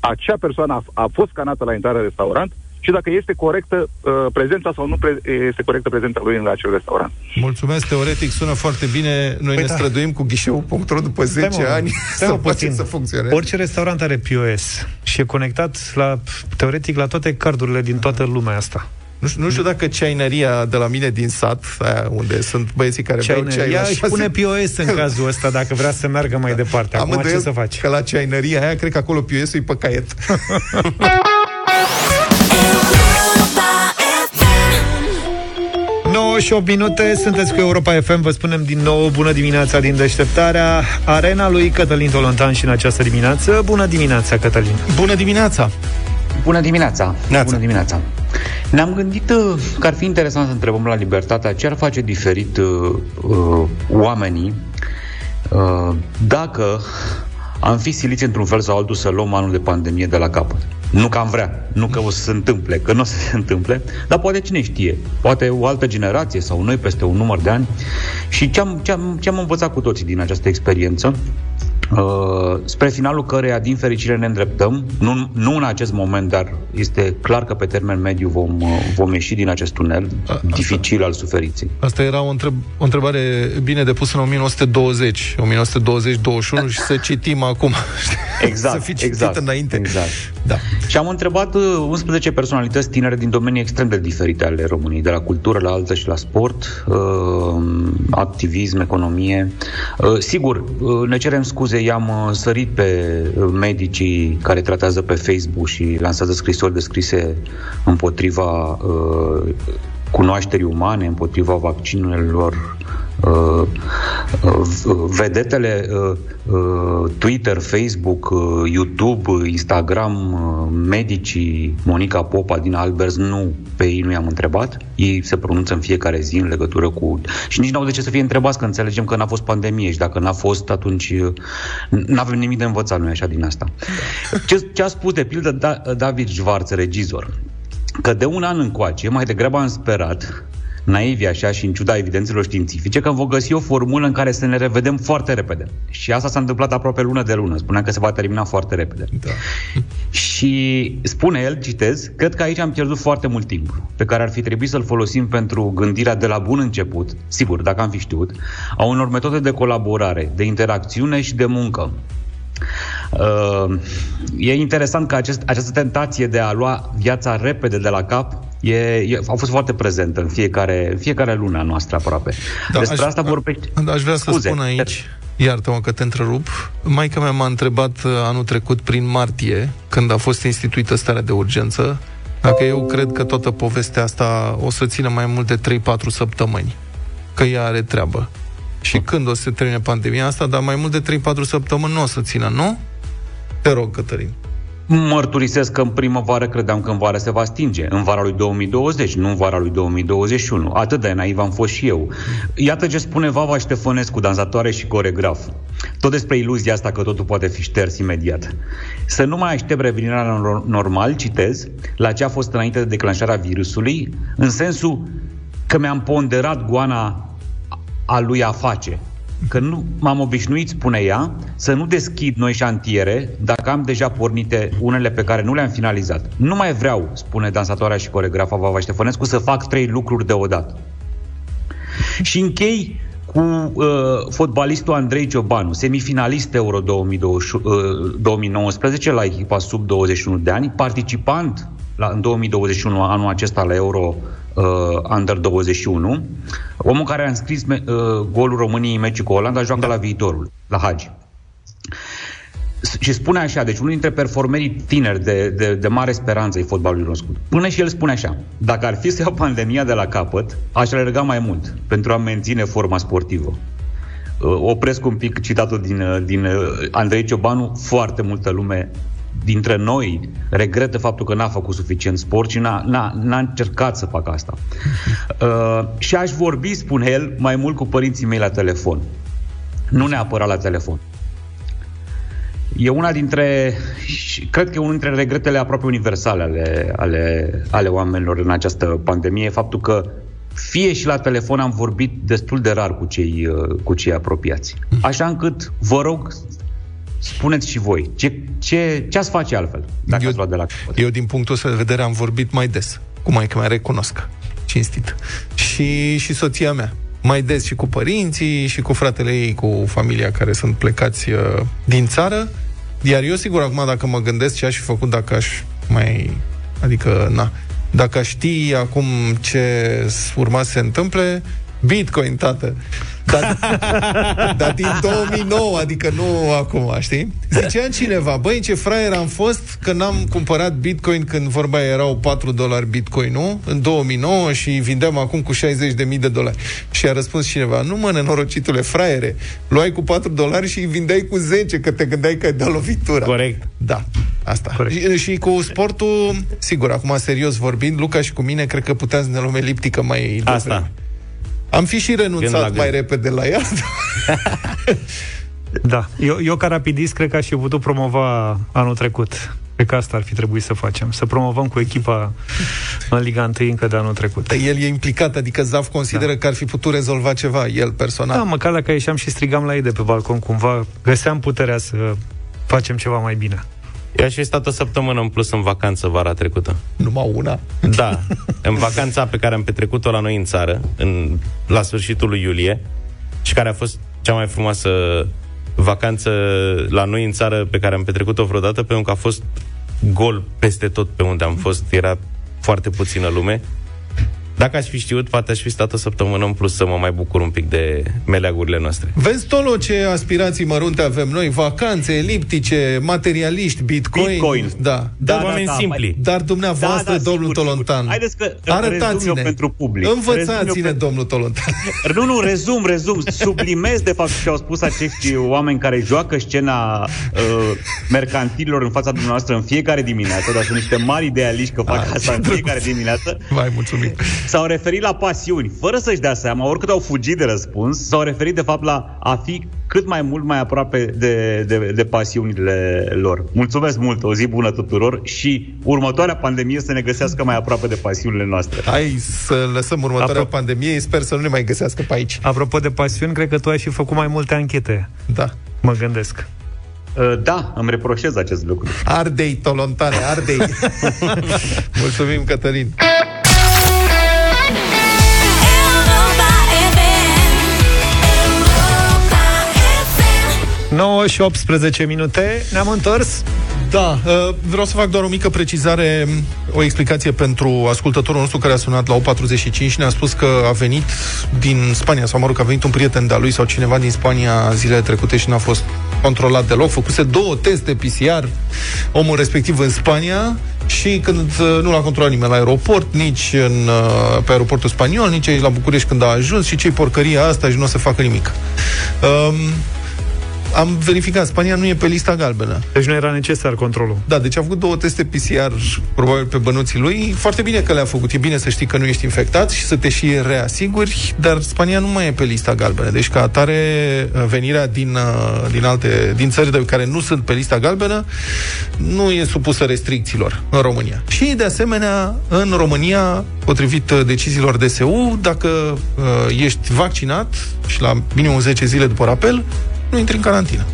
acea persoană a, a fost scanată la intrarea în restaurant și dacă este corectă uh, prezența sau nu pre- este corectă prezența lui în acel restaurant. Mulțumesc, teoretic sună foarte bine. Noi Păi ne da. străduim cu ghișeu.ro după 10 Stai, mă, ani stai, să mă, face puțin. să funcționeze. Orice restaurant are POS și e conectat la, teoretic la toate cardurile din toată lumea asta. Nu știu, nu știu dacă ceainăria de la mine din sat, aia unde sunt băieții care beau ceai Ceaineria la își șase- pune POS în cazul ăsta dacă vrea să meargă mai departe. Am Acum ce îndoiel să faci? că la ceainăria aia, cred că acolo POS-ul e pe caiet. 9 și 8 minute, sunteți cu Europa FM, vă spunem din nou bună dimineața din deșteptarea arena lui Cătălin Tolontan și în această dimineață. Bună dimineața, Cătălin! Bună dimineața! Bună dimineața! Neața. Bună dimineața! Ne-am gândit uh, că ar fi interesant să întrebăm la Libertatea ce ar face diferit uh, uh, oamenii uh, dacă am fi siliți într-un fel sau altul să luăm anul de pandemie de la capăt. Nu că am vrea, nu că o să se întâmple, că nu o să se întâmple, dar poate cine știe, poate o altă generație sau noi peste un număr de ani. Și ce am, ce am, ce am învățat cu toții din această experiență, Uh, spre finalul căreia, din fericire, ne îndreptăm, nu, nu în acest moment, dar este clar că pe termen mediu vom, uh, vom ieși din acest tunel A- dificil al suferinței. Asta era o, întreb- o întrebare bine depusă în 1920, 1920-21 și să citim acum. Exact, să fi citit exact, înainte. exact. Da. Și am întrebat uh, 11 personalități tinere din domenii extrem de diferite ale României, de la cultură la altă și la sport, uh, activism, economie. Uh, sigur, uh, ne cerem scuze, i-am uh, sărit pe uh, medicii care tratează pe Facebook și lansează scrisori descrise împotriva uh, cunoașterii umane, împotriva vaccinurilor Uh, uh, vedetele uh, uh, Twitter, Facebook, uh, YouTube, uh, Instagram, uh, medicii, Monica Popa din Albers, nu, pe ei nu i-am întrebat. Ei se pronunță în fiecare zi în legătură cu... Și nici n-au de ce să fie întrebați, că înțelegem că n-a fost pandemie și dacă n-a fost, atunci uh, n-avem nimic de învățat, nu așa, din asta. Ce, ce a spus, de pildă, da, David Schwarz, regizor, că de un an încoace, mai degrabă am sperat naivi așa și în ciuda evidențelor științifice, că vom găsi o formulă în care să ne revedem foarte repede. Și asta s-a întâmplat aproape lună de lună. Spuneam că se va termina foarte repede. Da. Și spune el, citez, cred că aici am pierdut foarte mult timp, pe care ar fi trebuit să-l folosim pentru gândirea de la bun început, sigur, dacă am fi știut, a unor metode de colaborare, de interacțiune și de muncă. Uh, e interesant că acest, această tentație de a lua viața repede de la cap e, e, a fost foarte prezentă în fiecare, în fiecare lună a noastră aproape. Da, Despre aș- asta vorbește. Da, aș vrea să Scuze. spun aici, iartă-mă că te întrerup, maica mea m-a întrebat uh, anul trecut prin martie, când a fost instituită starea de urgență, dacă eu cred că toată povestea asta o să țină mai mult de 3-4 săptămâni, că ea are treabă. Și când o să se termine pandemia asta, dar mai mult de 3-4 săptămâni nu o să țină, nu? Te rog, Cătălin. Mărturisesc că în primăvară credeam că în vară se va stinge, în vara lui 2020, nu în vara lui 2021. Atât de naiv am fost și eu. Iată ce spune Vava Ștefănescu, dansatoare și coregraf. Tot despre iluzia asta că totul poate fi șters imediat. Să nu mai aștept revenirea la nor- normal, citez, la ce a fost înainte de declanșarea virusului, în sensul că mi-am ponderat goana a lui a face. Că nu m-am obișnuit, spune ea, să nu deschid noi șantiere dacă am deja pornite unele pe care nu le-am finalizat. Nu mai vreau, spune dansatoarea și coregrafa Vava Ștefănescu, să fac trei lucruri deodată. Și închei cu uh, fotbalistul Andrei Ciobanu, semifinalist Euro 2020, uh, 2019 la echipa sub 21 de ani, participant la, în 2021, anul acesta la Euro uh, Under 21, omul care a înscris me, uh, golul României în meciul cu Olanda, joacă la viitorul, la Hagi. S- Și spune așa, deci unul dintre performerii tineri de, de, de mare speranță ai fotbalului nostru. Până și el spune așa, dacă ar fi să iau pandemia de la capăt, aș alerga mai mult pentru a menține forma sportivă. Uh, Opresc un pic citatul din, uh, din uh, Andrei Ciobanu, foarte multă lume dintre noi regretă faptul că n-a făcut suficient sport și n-a, n-a, n-a încercat să facă asta. Uh, și aș vorbi, spune el, mai mult cu părinții mei la telefon. Nu neapărat la telefon. E una dintre, și cred că e unul dintre regretele aproape universale ale, ale, ale oamenilor în această pandemie, faptul că fie și la telefon am vorbit destul de rar cu cei, uh, cu cei apropiați. Așa încât, vă rog, spuneți și voi, ce, ce, ce ați face altfel dacă eu, ați luat de la capăt? Eu, din punctul ăsta de vedere, am vorbit mai des cu maica mea, recunosc, cinstit. Și, și soția mea. Mai des și cu părinții, și cu fratele ei, cu familia care sunt plecați uh, din țară. Iar eu, sigur, acum, dacă mă gândesc ce aș fi făcut dacă aș mai... Adică, na, dacă aș ști acum ce urma să se întâmple, Bitcoin, tată. Dar, dar din 2009, adică nu acum, știi? Zicea cineva, băi, ce fraier am fost că n-am cumpărat Bitcoin când vorba erau 4 dolari Bitcoin, nu? În 2009 și vindeam acum cu 60.000 de dolari. Și a răspuns cineva, nu mă, nenorocitule, fraiere, luai cu 4 dolari și îi vindeai cu 10, că te gândeai că ai dat lovitura. Corect. Da, asta. Și, și cu sportul, sigur, acum serios vorbind, Luca și cu mine, cred că puteam să ne luăm eliptică mai Asta. devreme. Am fi și Gând la renunțat gând. mai repede la ea. Da, eu, eu ca rapidist cred că aș fi putut promova anul trecut. Cred că asta ar fi trebuit să facem. Să promovăm cu echipa în Liga 1 încă de anul trecut. El e implicat, adică Zaf consideră da. că ar fi putut rezolva ceva, el personal. Da, măcar dacă ieșeam și strigam la ei de pe balcon, cumva găseam puterea să facem ceva mai bine. Eu aș fi stat o săptămână în plus în vacanță vara trecută. Numai una? Da, în vacanța pe care am petrecut-o la noi în țară, în, la sfârșitul lui iulie, și care a fost cea mai frumoasă vacanță la noi în țară pe care am petrecut-o vreodată, pentru că a fost gol peste tot pe unde am fost, era foarte puțină lume. Dacă aș fi știut, poate aș fi stat o săptămână în plus să mă mai bucur un pic de meleagurile noastre. Vezi, Tolo, ce aspirații mărunte avem noi, vacanțe, eliptice, materialiști, bitcoin. Bitcoin. Da. Da, oameni simpli. Dar dumneavoastră, Da, da, domnul sigur, Tolontan, Haideți că rezum arătați-ne, eu pentru public. Rezum învățați-ne, eu pe- domnul Tolontan. Nu, nu, rezum, rezum. Sublimez, de fapt, ce au spus acești oameni care joacă scena uh, mercantililor în fața dumneavoastră în fiecare dimineață, dar sunt niște mari idealiști că fac Ah, asta în ce fiecare dimineață. Vai, mulțumim. S-au referit la pasiuni, fără să-și dea seama, oricât au fugit de răspuns, s-au referit, de fapt, la a fi cât mai mult mai aproape de, de, de pasiunile lor. Mulțumesc mult, o zi bună tuturor și următoarea pandemie să ne găsească mai aproape de pasiunile noastre. Hai să lăsăm următoarea Apro- pandemie, sper să nu ne mai găsească pe aici. Apropo de pasiuni, cred că tu ai și făcut mai multe anchete. Da. Mă gândesc. Uh, Da, îmi reproșez acest lucru. Ardei, Tolontane, ardei. Mulțumim, Cătălin. 9 și 18 minute, ne-am întors. Da, uh, vreau să fac doar o mică precizare, o explicație pentru ascultătorul nostru care a sunat la 8.45 ne-a spus că a venit din Spania, sau mă rog, a venit un prieten de-a lui sau cineva din Spania zilele trecute și n-a fost controlat deloc. Făcuse două teste PCR, omul respectiv în Spania, și când uh, nu l-a controlat nimeni la aeroport, nici în, uh, pe aeroportul spaniol, nici aici la București când a ajuns și ce porcăria asta și nu o să facă nimic. Um, am verificat, Spania nu e pe lista galbenă. Deci nu era necesar controlul. Da, deci a făcut două teste PCR, probabil pe bănuții lui. Foarte bine că le-a făcut. E bine să știi că nu ești infectat și să te și reasiguri, dar Spania nu mai e pe lista galbenă. Deci, ca atare, venirea din, uh, din alte din țări de care nu sunt pe lista galbenă nu e supusă restricțiilor în România. Și, de asemenea, în România, potrivit uh, deciziilor DSU, dacă uh, ești vaccinat și la minimum 10 zile după rapel, nu intri în carantină.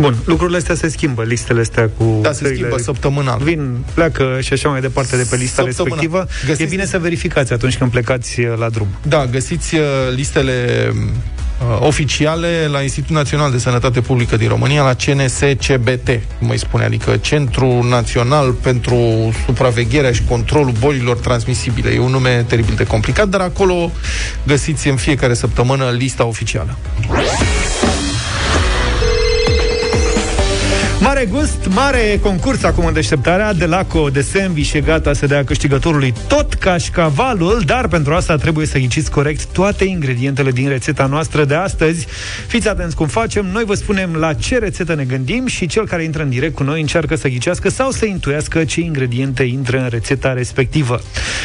Bun, lucrurile astea se schimbă, listele astea cu... Da, se schimbă săptămânal. Vin, pleacă și așa mai departe de pe lista Săptămânal. respectivă. Găsiți- E bine să verificați atunci când plecați uh, la drum. Da, găsiți uh, listele uh, oficiale la Institutul Național de Sănătate Publică din România, la CNSCBT, cum îi spune, adică Centrul Național pentru Supravegherea și Controlul Bolilor Transmisibile. E un nume teribil de complicat, dar acolo găsiți în fiecare săptămână lista oficială. Mare gust, mare concurs acum în deșteptarea de Laco de sandwich e gata să dea câștigătorului tot cașcavalul, dar pentru asta trebuie să ghiciți corect toate ingredientele din rețeta noastră de astăzi. Fiți atenți cum facem, noi vă spunem la ce rețetă ne gândim și cel care intră în direct cu noi încearcă să ghicească sau să intuiască ce ingrediente intră în rețeta respectivă.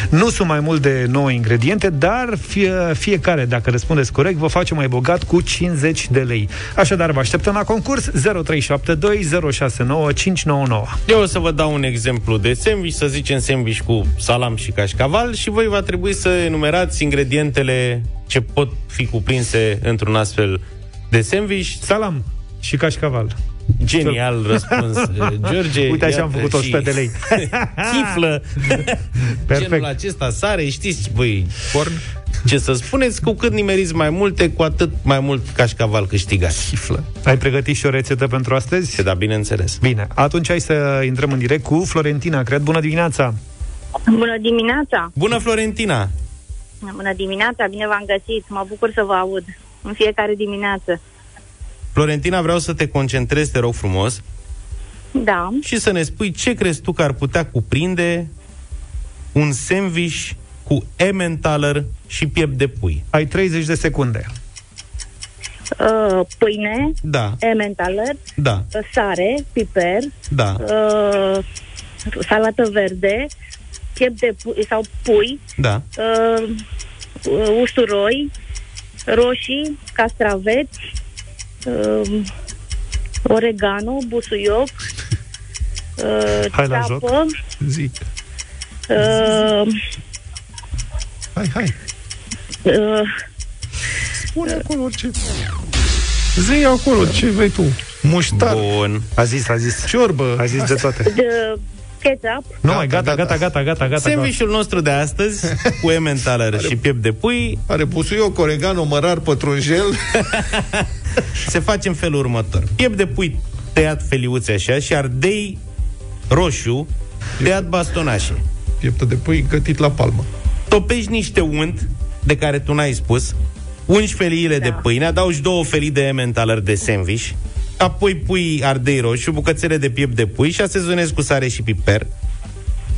Nu sunt mai mult de 9 ingrediente, dar fie, fiecare, dacă răspundeți corect, vă face mai bogat cu 50 de lei. Așadar, vă așteptăm la concurs 0372 069 599. Eu o să vă dau un exemplu de sandwich, să zicem sandwich cu salam și cașcaval și voi va trebui să enumerați ingredientele ce pot fi cuprinse într-un astfel de sandwich. Salam și cașcaval. Genial răspuns, George. Uite, așa am Iată, făcut 100 și de lei. Chiflă. Perfect. Genul acesta, sare, știți, băi, corn. Ce să spuneți, cu cât nimeriți mai multe, cu atât mai mult cașcaval câștigați. Chiflă. Ai pregătit și o rețetă pentru astăzi? Da, bineînțeles. Bine, atunci hai să intrăm în direct cu Florentina. Cred, bună dimineața! Bună dimineața! Bună, Florentina! Bună dimineața, bine v-am găsit. Mă bucur să vă aud în fiecare dimineață. Florentina, vreau să te concentrezi, te rog frumos, Da, și să ne spui ce crezi tu că ar putea cuprinde un sandwich cu Emmentaler și piept de pui. Ai 30 de secunde. uh, pâine, Da, ementaler, da, uh, sare, piper, da. uh, salată verde, piept de pui sau pui, Da. uh, uh, usturoi, roșii, castraveți, uh, oregano, busuioc, uh, Hai la ceapă, joc. Zic. uh, Hai, hai. uh, Spune acolo orice. Zi acolo, ce vrei tu? Muștar. Bun. A zis, a zis. Ciorbă. A zis de toate. de ketchup, Nu mai, gata, gata, gata, gata, gata. Sandwichul nostru de astăzi, cu Emmentaler și piept de pui, Are busuioc, oregano, mărar, pătrunjel. se face în felul următor. Piept de pui tăiat feliuțe așa și ardei roșu tăiat bastonașe. Pieptă de pui gătit la palmă. Topești niște unt de care tu n-ai spus, ungi feliile de pâine, adaugi două felii de Emmentaler de sandwich, apoi pui ardei roșu, bucățele de piept de pui și asezonezi cu sare și piper.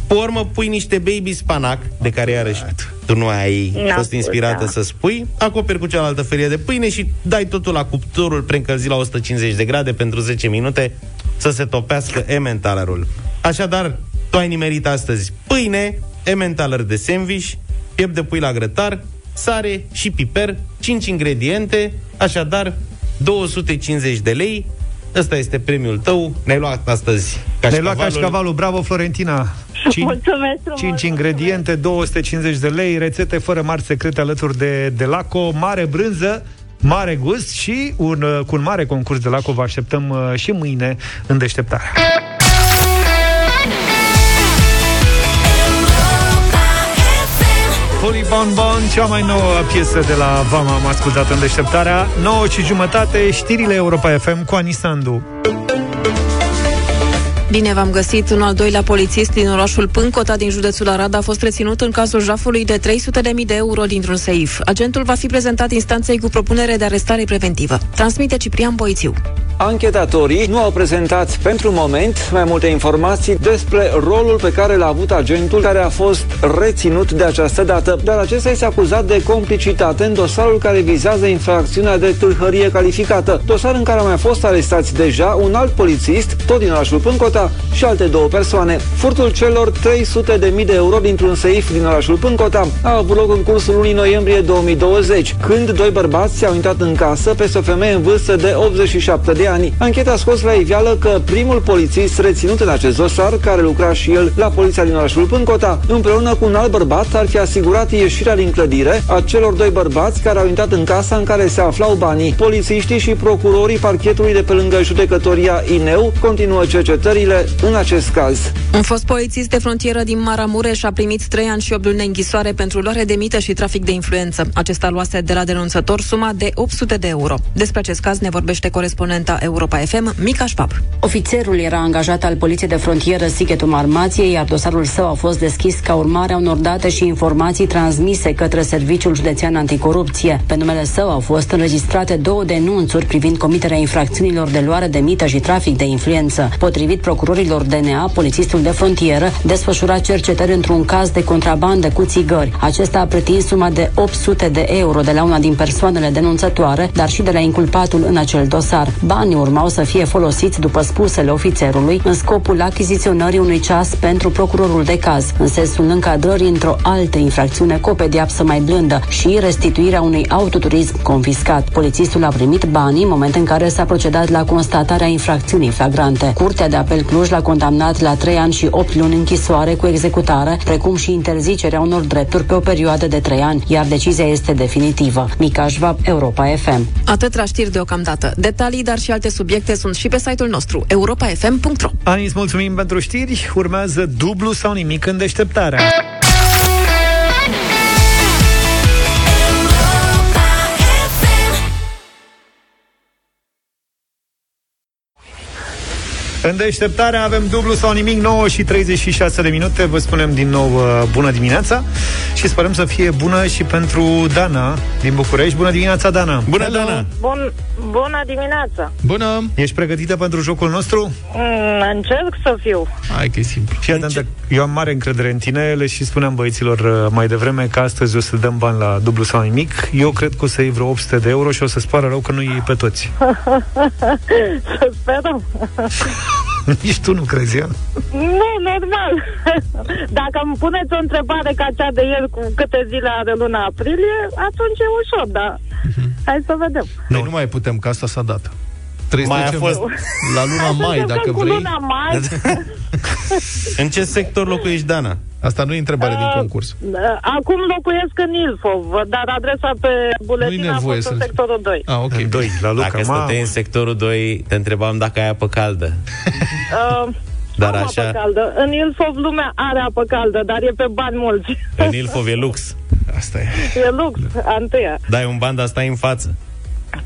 Pe urmă pui niște baby spanac, de care iarăși tu nu ai N-am fost spus, inspirată da. să spui, acoperi cu cealaltă felie de pâine și dai totul la cuptorul preîncălzit la 150 de grade pentru 10 minute să se topească Emmentalerul. Așadar, tu ai nimerit astăzi pâine, Emmentaler de sandwich, piept de pui la grătar, sare și piper, 5 ingrediente, așadar 250 de lei. Ăsta este premiul tău. Ne-ai luat astăzi Ne-ai luat cașcavalul. cașcavalul, bravo Florentina! Cin- mulțumesc frumos! 5 ingrediente, 250 de lei, rețete fără mari secrete alături de, de Laco, mare brânză, mare gust și un, uh, cu un mare concurs de Laco vă așteptăm uh, și mâine în deșteptarea. Bon Bon, cea mai nouă piesă de la Vama am ascultat în deșteptarea 9 și jumătate, știrile Europa FM cu Anisandu Bine v-am găsit. Un al doilea polițist din orașul Pâncota din județul Arad a fost reținut în cazul jafului de 300.000 de euro dintr-un seif. Agentul va fi prezentat instanței cu propunere de arestare preventivă. Transmite Ciprian Boițiu. Anchetatorii nu au prezentat pentru moment mai multe informații despre rolul pe care l-a avut agentul care a fost reținut de această dată, dar acesta este acuzat de complicitate în dosarul care vizează infracțiunea de tâlhărie calificată, dosar în care au mai fost arestați deja un alt polițist, tot din orașul Pâncota, și alte două persoane. Furtul celor 300 de mii de euro dintr-un seif din orașul Pâncota a avut loc în cursul lunii noiembrie 2020, când doi bărbați au intrat în casă peste o femeie în vârstă de 87 de ani. Ancheta a scos la iveală că primul polițist reținut în acest dosar, care lucra și el la poliția din orașul Pâncota, împreună cu un alt bărbat, ar fi asigurat ieșirea din clădire a celor doi bărbați care au intrat în casa în care se aflau banii. Polițiștii și procurorii parchetului de pe lângă judecătoria Ineu continuă cercetările în acest caz. Un fost polițist de frontieră din Maramureș a primit 3 ani și 8 luni de închisoare pentru luare de mită și trafic de influență. Acesta luase de la denunțător suma de 800 de euro. Despre acest caz ne vorbește corespondenta Europa FM, Mica Șpap. Ofițerul era angajat al Poliției de Frontieră Sighetul Marmației, iar dosarul său a fost deschis ca urmare a unor date și informații transmise către Serviciul Județean Anticorupție. Pe numele său au fost înregistrate două denunțuri privind comiterea infracțiunilor de luare de mită și trafic de influență. Potrivit procurorilor DNA, polițistul de frontieră desfășura cercetări într-un caz de contrabandă cu țigări. Acesta a pretins suma de 800 de euro de la una din persoanele denunțătoare, dar și de la inculpatul în acel dosar. Banii urmau să fie folosiți, după spusele ofițerului, în scopul achiziționării unui ceas pentru procurorul de caz, în sensul încadrării într-o altă infracțiune cu o pediapsă mai blândă și restituirea unui autoturism confiscat. Polițistul a primit banii în moment în care s-a procedat la constatarea infracțiunii flagrante. Curtea de apel Cluj l-a condamnat la 3 ani și 8 luni închisoare cu executare, precum și interzicerea unor drepturi pe o perioadă de 3 ani, iar decizia este definitivă. Micaș Șvab, Europa FM. Atât la știri deocamdată. Detalii, dar și alte subiecte sunt și pe site-ul nostru, europafm.ro. Ani, îți mulțumim pentru știri. Urmează dublu sau nimic în deșteptarea. În deșteptarea avem dublu sau nimic 9 și 36 de minute. Vă spunem din nou uh, bună dimineața Și sperăm să fie bună și pentru Dana din București. Bună dimineața, Dana! Bună, Hello. Dana! Bun, bună dimineața! Bună! Ești pregătită pentru jocul nostru? Mm, încerc să fiu. Hai că e simplu. Fii atentă, eu am mare încredere în tine Le și spuneam băieților uh, mai devreme Că astăzi o să dăm bani la dublu sau nimic. Eu cred că o să iei vreo 800 de euro Și o să-ți pară rău că nu iei pe toți. Să sperăm Nici tu nu crezi, ia? Nu, normal. Dacă îmi puneți o întrebare ca cea de ieri cu câte zile are luna aprilie, atunci e ușor, dar uh-huh. hai să vedem. Noi nu mai putem, că asta s-a dat. Trebuie mai să a fost la luna mai, dacă cu vrei. luna mai. În ce sector locuiești, Dana? Asta nu e întrebare din Uh, concurs. Acum locuiesc în Ilfov, dar adresa pe buletin a nevoie fost în să- sectorul 2. Ah, ok. În 2, la Luca Dacă mamă. stăteai în sectorul 2, te întrebam dacă ai apă caldă. Uh, Dar am așa- apă caldă. În Ilfov lumea are apă caldă, dar e pe bani mulți. În Ilfov e lux. Asta e. e lux, a întâia. Dai un ban, dar stai în față.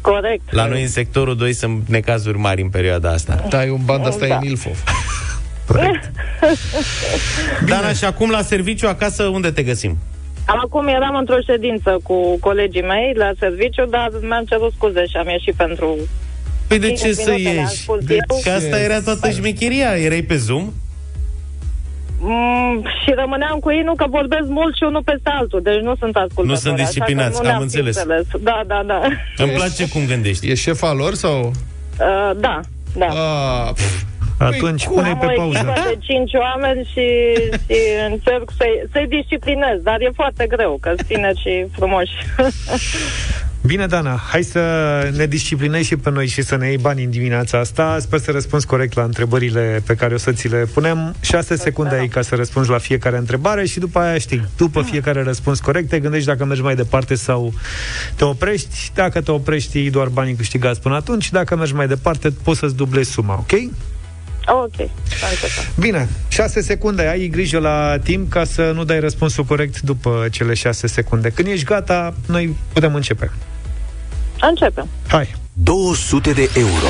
Corect. La noi în sectorul 2 sunt necazuri mari în perioada asta. Dai un band, asta Da. e în Ilfov. Dana, și acum la serviciu acasă, unde te găsim? Acum eram într-o ședință cu colegii mei la serviciu, dar mi-am cerut scuze și am ieșit pentru... Păi de Cinci ce să minute le-am ieși? spus De eu. Că asta era toată șmecheria. Erai pe Zoom? Mm, și rămâneam cu ei, nu că vorbesc mult și unul peste altul, deci nu sunt ascultători. Nu sunt așa că disciplinați, nu am le-am înțeles. Da, da, da. Îmi place cum gândești. E șefa lor sau? Uh, da, da. A, pf, Atunci pune Am pe o pauză. echipă de cinci oameni și, și încerc să-i, să-i disciplinez, dar e foarte greu, că sunt tineri și frumoși. Bine, Dana, hai să ne disciplinezi și pe noi și să ne iei bani în dimineața asta. Sper să răspunzi corect la întrebările pe care o să ți le punem. 6 secunde ai ca să răspunzi la fiecare întrebare și după aia știi, după fiecare răspuns corect, te gândești dacă mergi mai departe sau te oprești. Dacă te oprești, iei doar banii câștigați până atunci. Dacă mergi mai departe, poți să-ți dublezi suma, ok? Ok, să începem. Bine, 6 secunde, ai grijă la timp ca să nu dai răspunsul corect după cele 6 secunde. Când ești gata, noi putem începe. Începem. Hai! 200 de euro.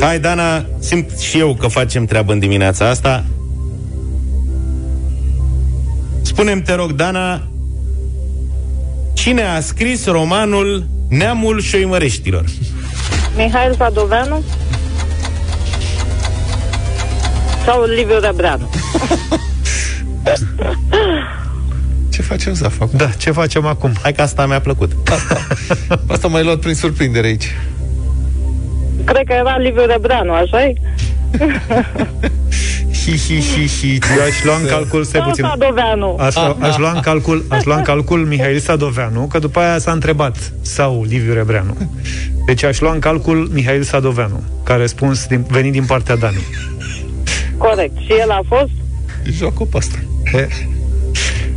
Hai, Dana, simt și eu că facem treabă în dimineața asta. Spune-mi, te rog, Dana, cine a scris romanul Neamul șoimăreștilor? Mihail Sadoveanu? Sau Liviu Rebreanu? Ce facem, Zaf, acum? Da, ce facem acum? Hai că asta mi-a plăcut. Asta, asta m-ai luat prin surprindere aici. Cred că era Liviu Rebreanu, așa e? Hi, hi, hi, hi. Eu aș lua în calcul, stai Sau puțin. Sadoveanu? Aș, lua- aș, lua în calcul, aș lua în calcul Mihail Sadoveanu, că după aia s-a întrebat, sau Liviu Rebreanu. Deci aș lua în calcul Mihail Sadoveanu, ca răspuns din, venit din partea Dani. Corect. Și el a fost? Joacă pe asta. E,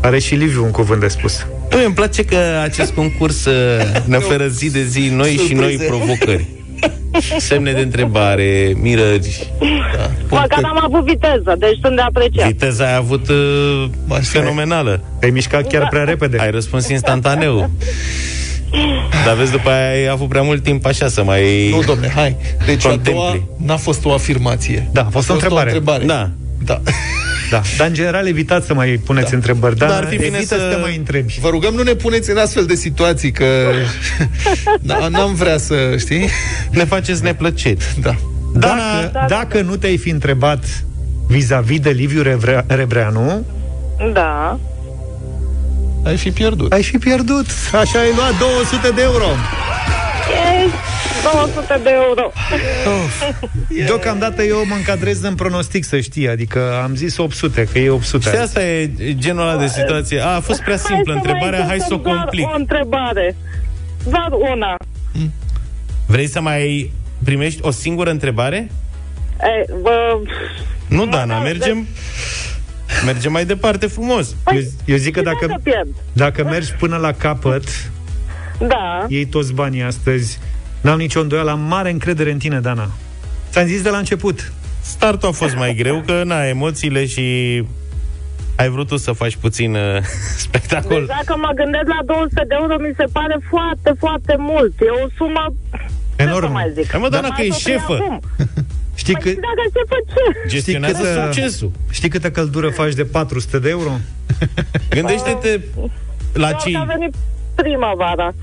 are și Liviu un cuvânt de spus. Nu, îmi place că acest concurs uh, ne oferă zi de zi noi și noi Surprize. provocări. Semne de întrebare, mirări. Măcar am avut viteză, deci sunt de apreciat. Viteza ai avut uh, fenomenală. Ai mișcat chiar prea repede. Ai răspuns instantaneu. Dar vezi, după aia ai avut prea mult timp așa să mai Nu, domne, hai. Deci a contempli. doua n-a fost o afirmație. Da, a fost o întrebare. O întrebare. Da. Da. Da, dar în general evitați să mai puneți da. întrebări, dar, Dar ar fi bine evită să- să te mai întrebi. Vă rugăm, nu ne puneți în astfel de situații, că da, n-am vrea să, știi? Ne faceți neplăceri. Da. Dacă, dacă nu te-ai fi întrebat vis-a-vis de Liviu Revre- Rebreanu, Da. Ai fi pierdut. ai fi pierdut. Așa ai luat 200 de euro. Yes. 200 de euro. Deocamdată eu mă încadrez în pronostic, să știi, adică am zis 800, că e 800. Și asta e genul ăla de situație. A, a fost prea simplă întrebarea, hai să o încercăm doar complic. o întrebare. Doar una. Vrei să mai primești o singură întrebare? E, vă... Nu, Dana, mergem mergem mai departe frumos. Eu, eu zic că dacă, Să pierd. dacă mergi până la capăt, Da. iei toți banii astăzi. N-am nicio îndoială, am mare încredere în tine, Dana. Ți-am zis de la început. Startul a fost mai greu, că na, emoțiile și ai vrut tu să faci puțin uh, spectacol. Deci dacă mă gândesc la 200 de euro, mi se pare foarte, foarte mult. E o sumă... Ce să Enorm. mai zic? Hai mă, Dana, Dar că hai e să o iei șefă. acum. Știi, Păi că, și dacă șefă ce? Gestionează câtă- succesul. știi câtă căldură faci de 400 de euro? Gândește-te la Doar că cei, a venit primăvara.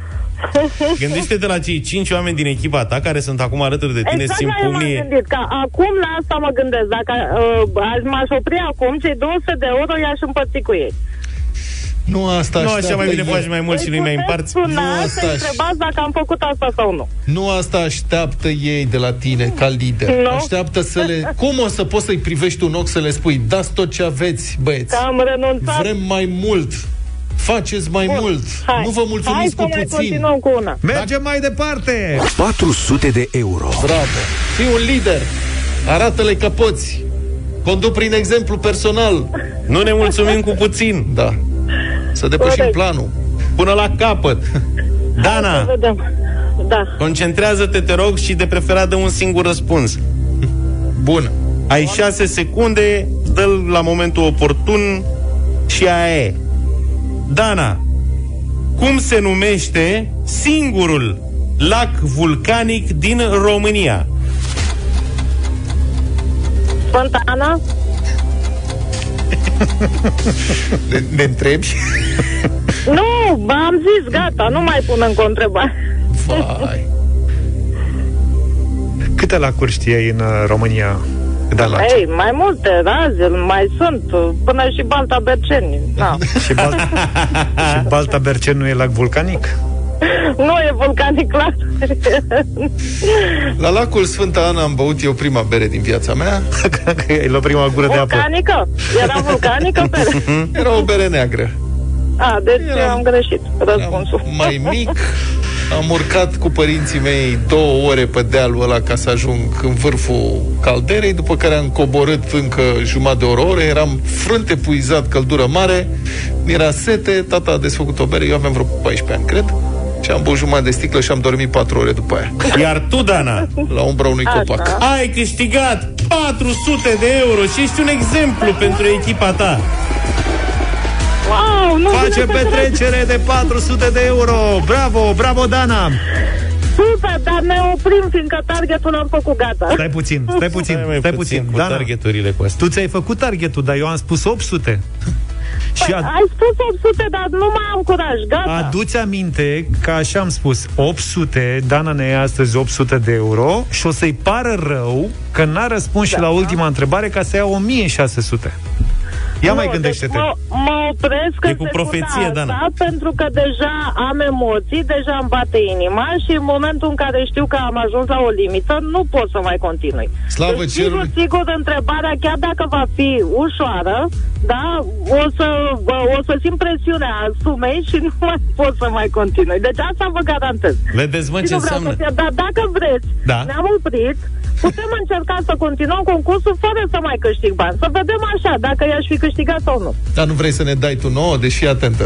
gândește-te la cei cinci oameni din echipa ta care sunt acum alături de tine, exact simt la eu m-am pumnii. gândit, că acum la asta mă gândesc. Dacă uh, aș m-aș opri acum, cei 200 de euro i-aș împărți cu ei. Nu asta Nu așa așteaptă mai bine ei. faci mai mult și nu-i mai împarți. Suna Nu, să asta- întrebați dacă am făcut asta sau nu. Nu asta așteaptă ei de la tine ca lider. Nu. Așteaptă să le... Cum o să poți să-i privești un ochi să le spui dați tot ce aveți, băieți? Că am renunțat. Vrem mai mult. Faceți mai mult. Hai. Nu vă mulțumiți Hai cu să mai puțin. continuăm cu una. Mergem mai departe! 400 de euro. Bravo. Fii un lider. Arată-le că poți. Condu prin exemplu personal. Nu ne mulțumim cu puțin. Da. Să depășim Corect. planul. Până la capăt. Să Dana, vedem. Da. concentrează-te, te rog, și de preferat dă un singur răspuns. Bun. Ai șase secunde, dă la momentul oportun și aia e. Dana, cum se numește singurul lac vulcanic din România? Sfânta Ana? Ne, ne întrebi? Nu, am zis, gata, nu mai pun încă o întrebare. Vai. Câte lacuri știai în uh, România? Da, la Ei, mai multe raze, mai sunt, până și Balta Berceni. Da. și, Bal- și Balta Bercen nu e lac vulcanic? nu e vulcanic clar. La lacul Sfânta Ana am băut eu prima bere din viața mea. Că ai luat prima gură de apă. vulcanică? Era vulcanică? Bere? Era o bere neagră. A, deci Eram- am greșit răspunsul. Mai mic, am urcat cu părinții mei două ore pe dealul ăla ca să ajung în vârful calderei, după care am coborât încă jumătate de oră, oră, eram frânte puizat, căldură mare, mi era sete, tata a desfăcut o bere, eu aveam vreo 14 ani, cred, Ce am băut jumătate de sticlă și am dormit 4 ore după aia. Iar tu, Dana, La umbra unui Așa. copac. ai câștigat 400 de euro și ești un exemplu pentru echipa ta. Wow, nu Face vine să petrecere de 400 de euro. Bravo, bravo, Dana. Super, dar ne oprim, fiindcă targetul l-am făcut gata. Stai puțin, stai puțin, Stai mai stai puțin puțin. cu Dana, targeturile cu astea. tu ți-ai făcut targetul, dar eu am spus 800. Și a, Ai spus 800, dar nu mai am curaj, gata. aduți aminte că așa am spus 800, Dana ne ia astăzi 800 de euro și o să-i pară rău că n-a răspuns Da. și la ultima întrebare ca să ia 1600. Ia mai Nu, gândește-te. Deci mă, mă opresc E în cu secunda profeție, asta, Dana. pentru că deja am emoții, deja îmi bate inima și în momentul în care știu că am ajuns la o limită, nu pot să mai continui. Slavă deci, sigur, cerului. sigur, întrebarea, chiar dacă va fi ușoară, da, o să, o să simt presiunea sumei și nu mai pot să mai continui. Deci asta vă garantez. Vedeți, mă, Și ce nu vreau înseamnă? să fie, dar dacă vreți, Da. ne-am oprit, putem încerca să continuăm concursul fără să mai câștig bani. Să vedem așa, dacă i-aș fi câștigat sau nu. Dar nu vrei să ne dai tu nouă, deși atentă.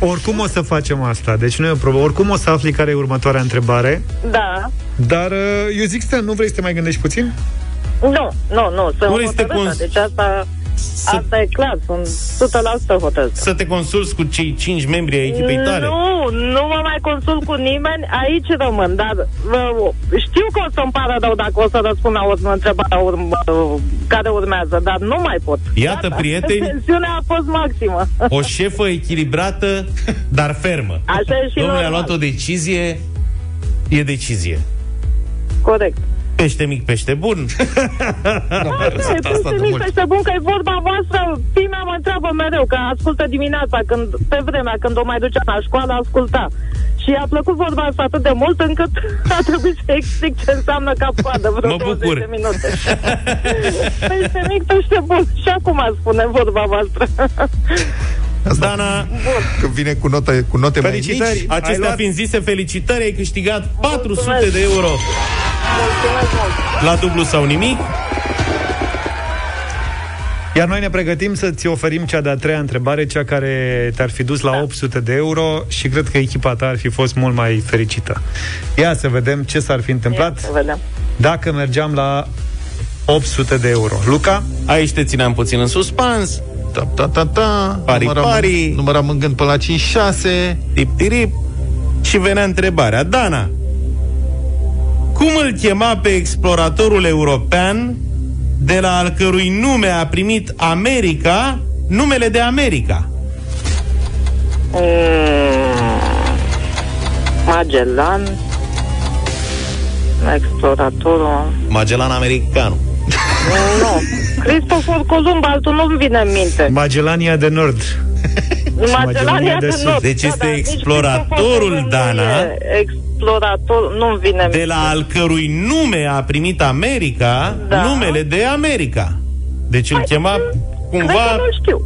O, oricum o să facem asta, deci nu e o problemă. Oricum o să afli care e următoarea întrebare, Da. dar uh, eu zic să nu vrei să te mai gândești puțin? Nu, nu, nu, sunt Nu vrei să te hotărâtă. cons- Deci asta, asta e clar, sunt 100% hotărâtă. Să te consulți cu cei 5 membri ai echipei tale. Nu, nu mă mai consult cu nimeni, aici rămân, dar uh, știu că o să-mi pară rău dacă o să răspund la o întrebare urm- uh, care urmează, dar nu mai pot. Iată, prieteni, Tensiunea a fost maximă. o șefă echilibrată, dar fermă. Așa e și Domnule, a normal. luat o decizie, e decizie. Corect. Pește mic, pește bun. Da, e peste mic peste bun că e vorba voastră. Fimea mă întreabă mereu, că ascultă dimineața, când, pe vremea când o mai ducea la școală, asculta. Și i-a plăcut vorba asta atât de mult încât a trebuit să explic ce înseamnă cap-coadă vreo Mă 20 bucur. de minute. pește mic, pește bun. Și acum spune vorba voastră. Dana, Când vine cu note, cu note mai Felicitări. mici, Ai acestea luat- fiind zise, felicitări, ai câștigat 400 de euro Mulțumesc mult. la dublu sau nimic. Iar noi ne pregătim să-ți oferim cea de-a treia întrebare, cea care te-ar fi dus la 800 de euro și cred că echipa ta ar fi fost mult mai fericită. Ia să vedem ce s-ar fi întâmplat Să vedem. dacă mergeam la 800 de euro. Luca? Aici te țineam puțin în suspans. Ta, ta, ta, ta. Pari, număram, pari. număram în gând până la 5-6. Tip, tirip. Și venea întrebarea. Dana, cum îl chema pe exploratorul european de la al cărui nume a primit America numele de America? Mm, Magellan, exploratorul... Magellan Americanu. Nu. Cristofor Columb, altul nu-mi vine în minte. Magellania de Nord. Magellania de de Sud. Nord. Deci Da, este da, nici exploratorul, Cristofor Columb Dana. nu e Explorator, nu-mi vine în De minte. la al cărui nume a primit America Da. numele de America. Deci îl chema Cred că cumva nu știu.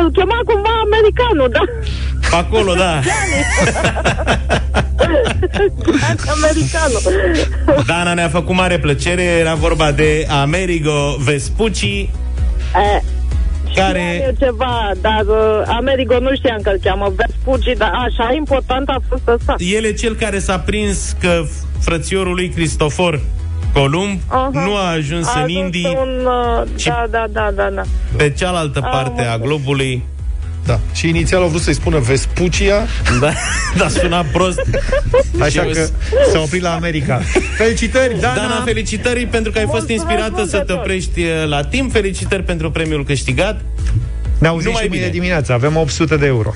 Îl chema cumva americanul, da? pe acolo, da. americanul. Dana ne-a făcut mare plăcere, era vorba de Amerigo Vespucci, E, care... e ceva, dar uh, Amerigo nu știam că îl cheamă Vespucci, dar așa important a fost ăsta. El e cel care s-a prins că frățiorul lui Cristofor Columb Aha. nu a ajuns A în ajuns Indii Un, uh, ci- da, da, da, da, da. pe cealaltă Am parte a înțeles. globului. Da. Și inițial au vrut să-i spună Vespucia. Da, dar suna prost. Așa Și eu că s- s-a oprit la America. Felicitări, Dana! Dana, felicitări pentru că ai fost Mulțumesc inspirată mult să de te tot. oprești uh, la timp. Felicitări pentru premiul câștigat. Ne auzim Numai și mâine bine. dimineața. Avem 800 de euro.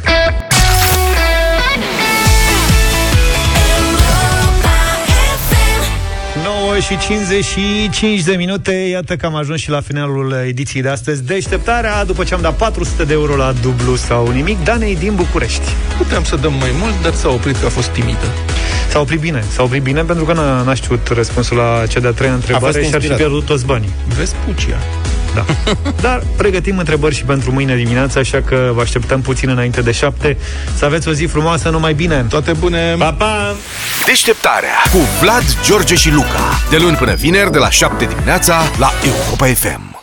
9 și 55 de minute Iată că am ajuns și la finalul ediției de astăzi Deșteptarea, după ce am dat 400 de euro la dublu sau nimic Danei din București Puteam să dăm mai mult, dar s-a oprit că a fost timidă. S-a oprit bine, s-a oprit bine pentru că n-a, n-a știut răspunsul la cea de-a treia întrebare și ar fi inspirat. pierdut toți banii Vespucia. Da. Dar pregătim întrebări și pentru mâine dimineață, așa că vă așteptăm puțin înainte de șapte. Să aveți o zi frumoasă, numai bine! Toate bune! Pa, pa! Deșteptarea cu Vlad, George și Luca. De luni până vineri, de la 7 dimineața, la Europa FM.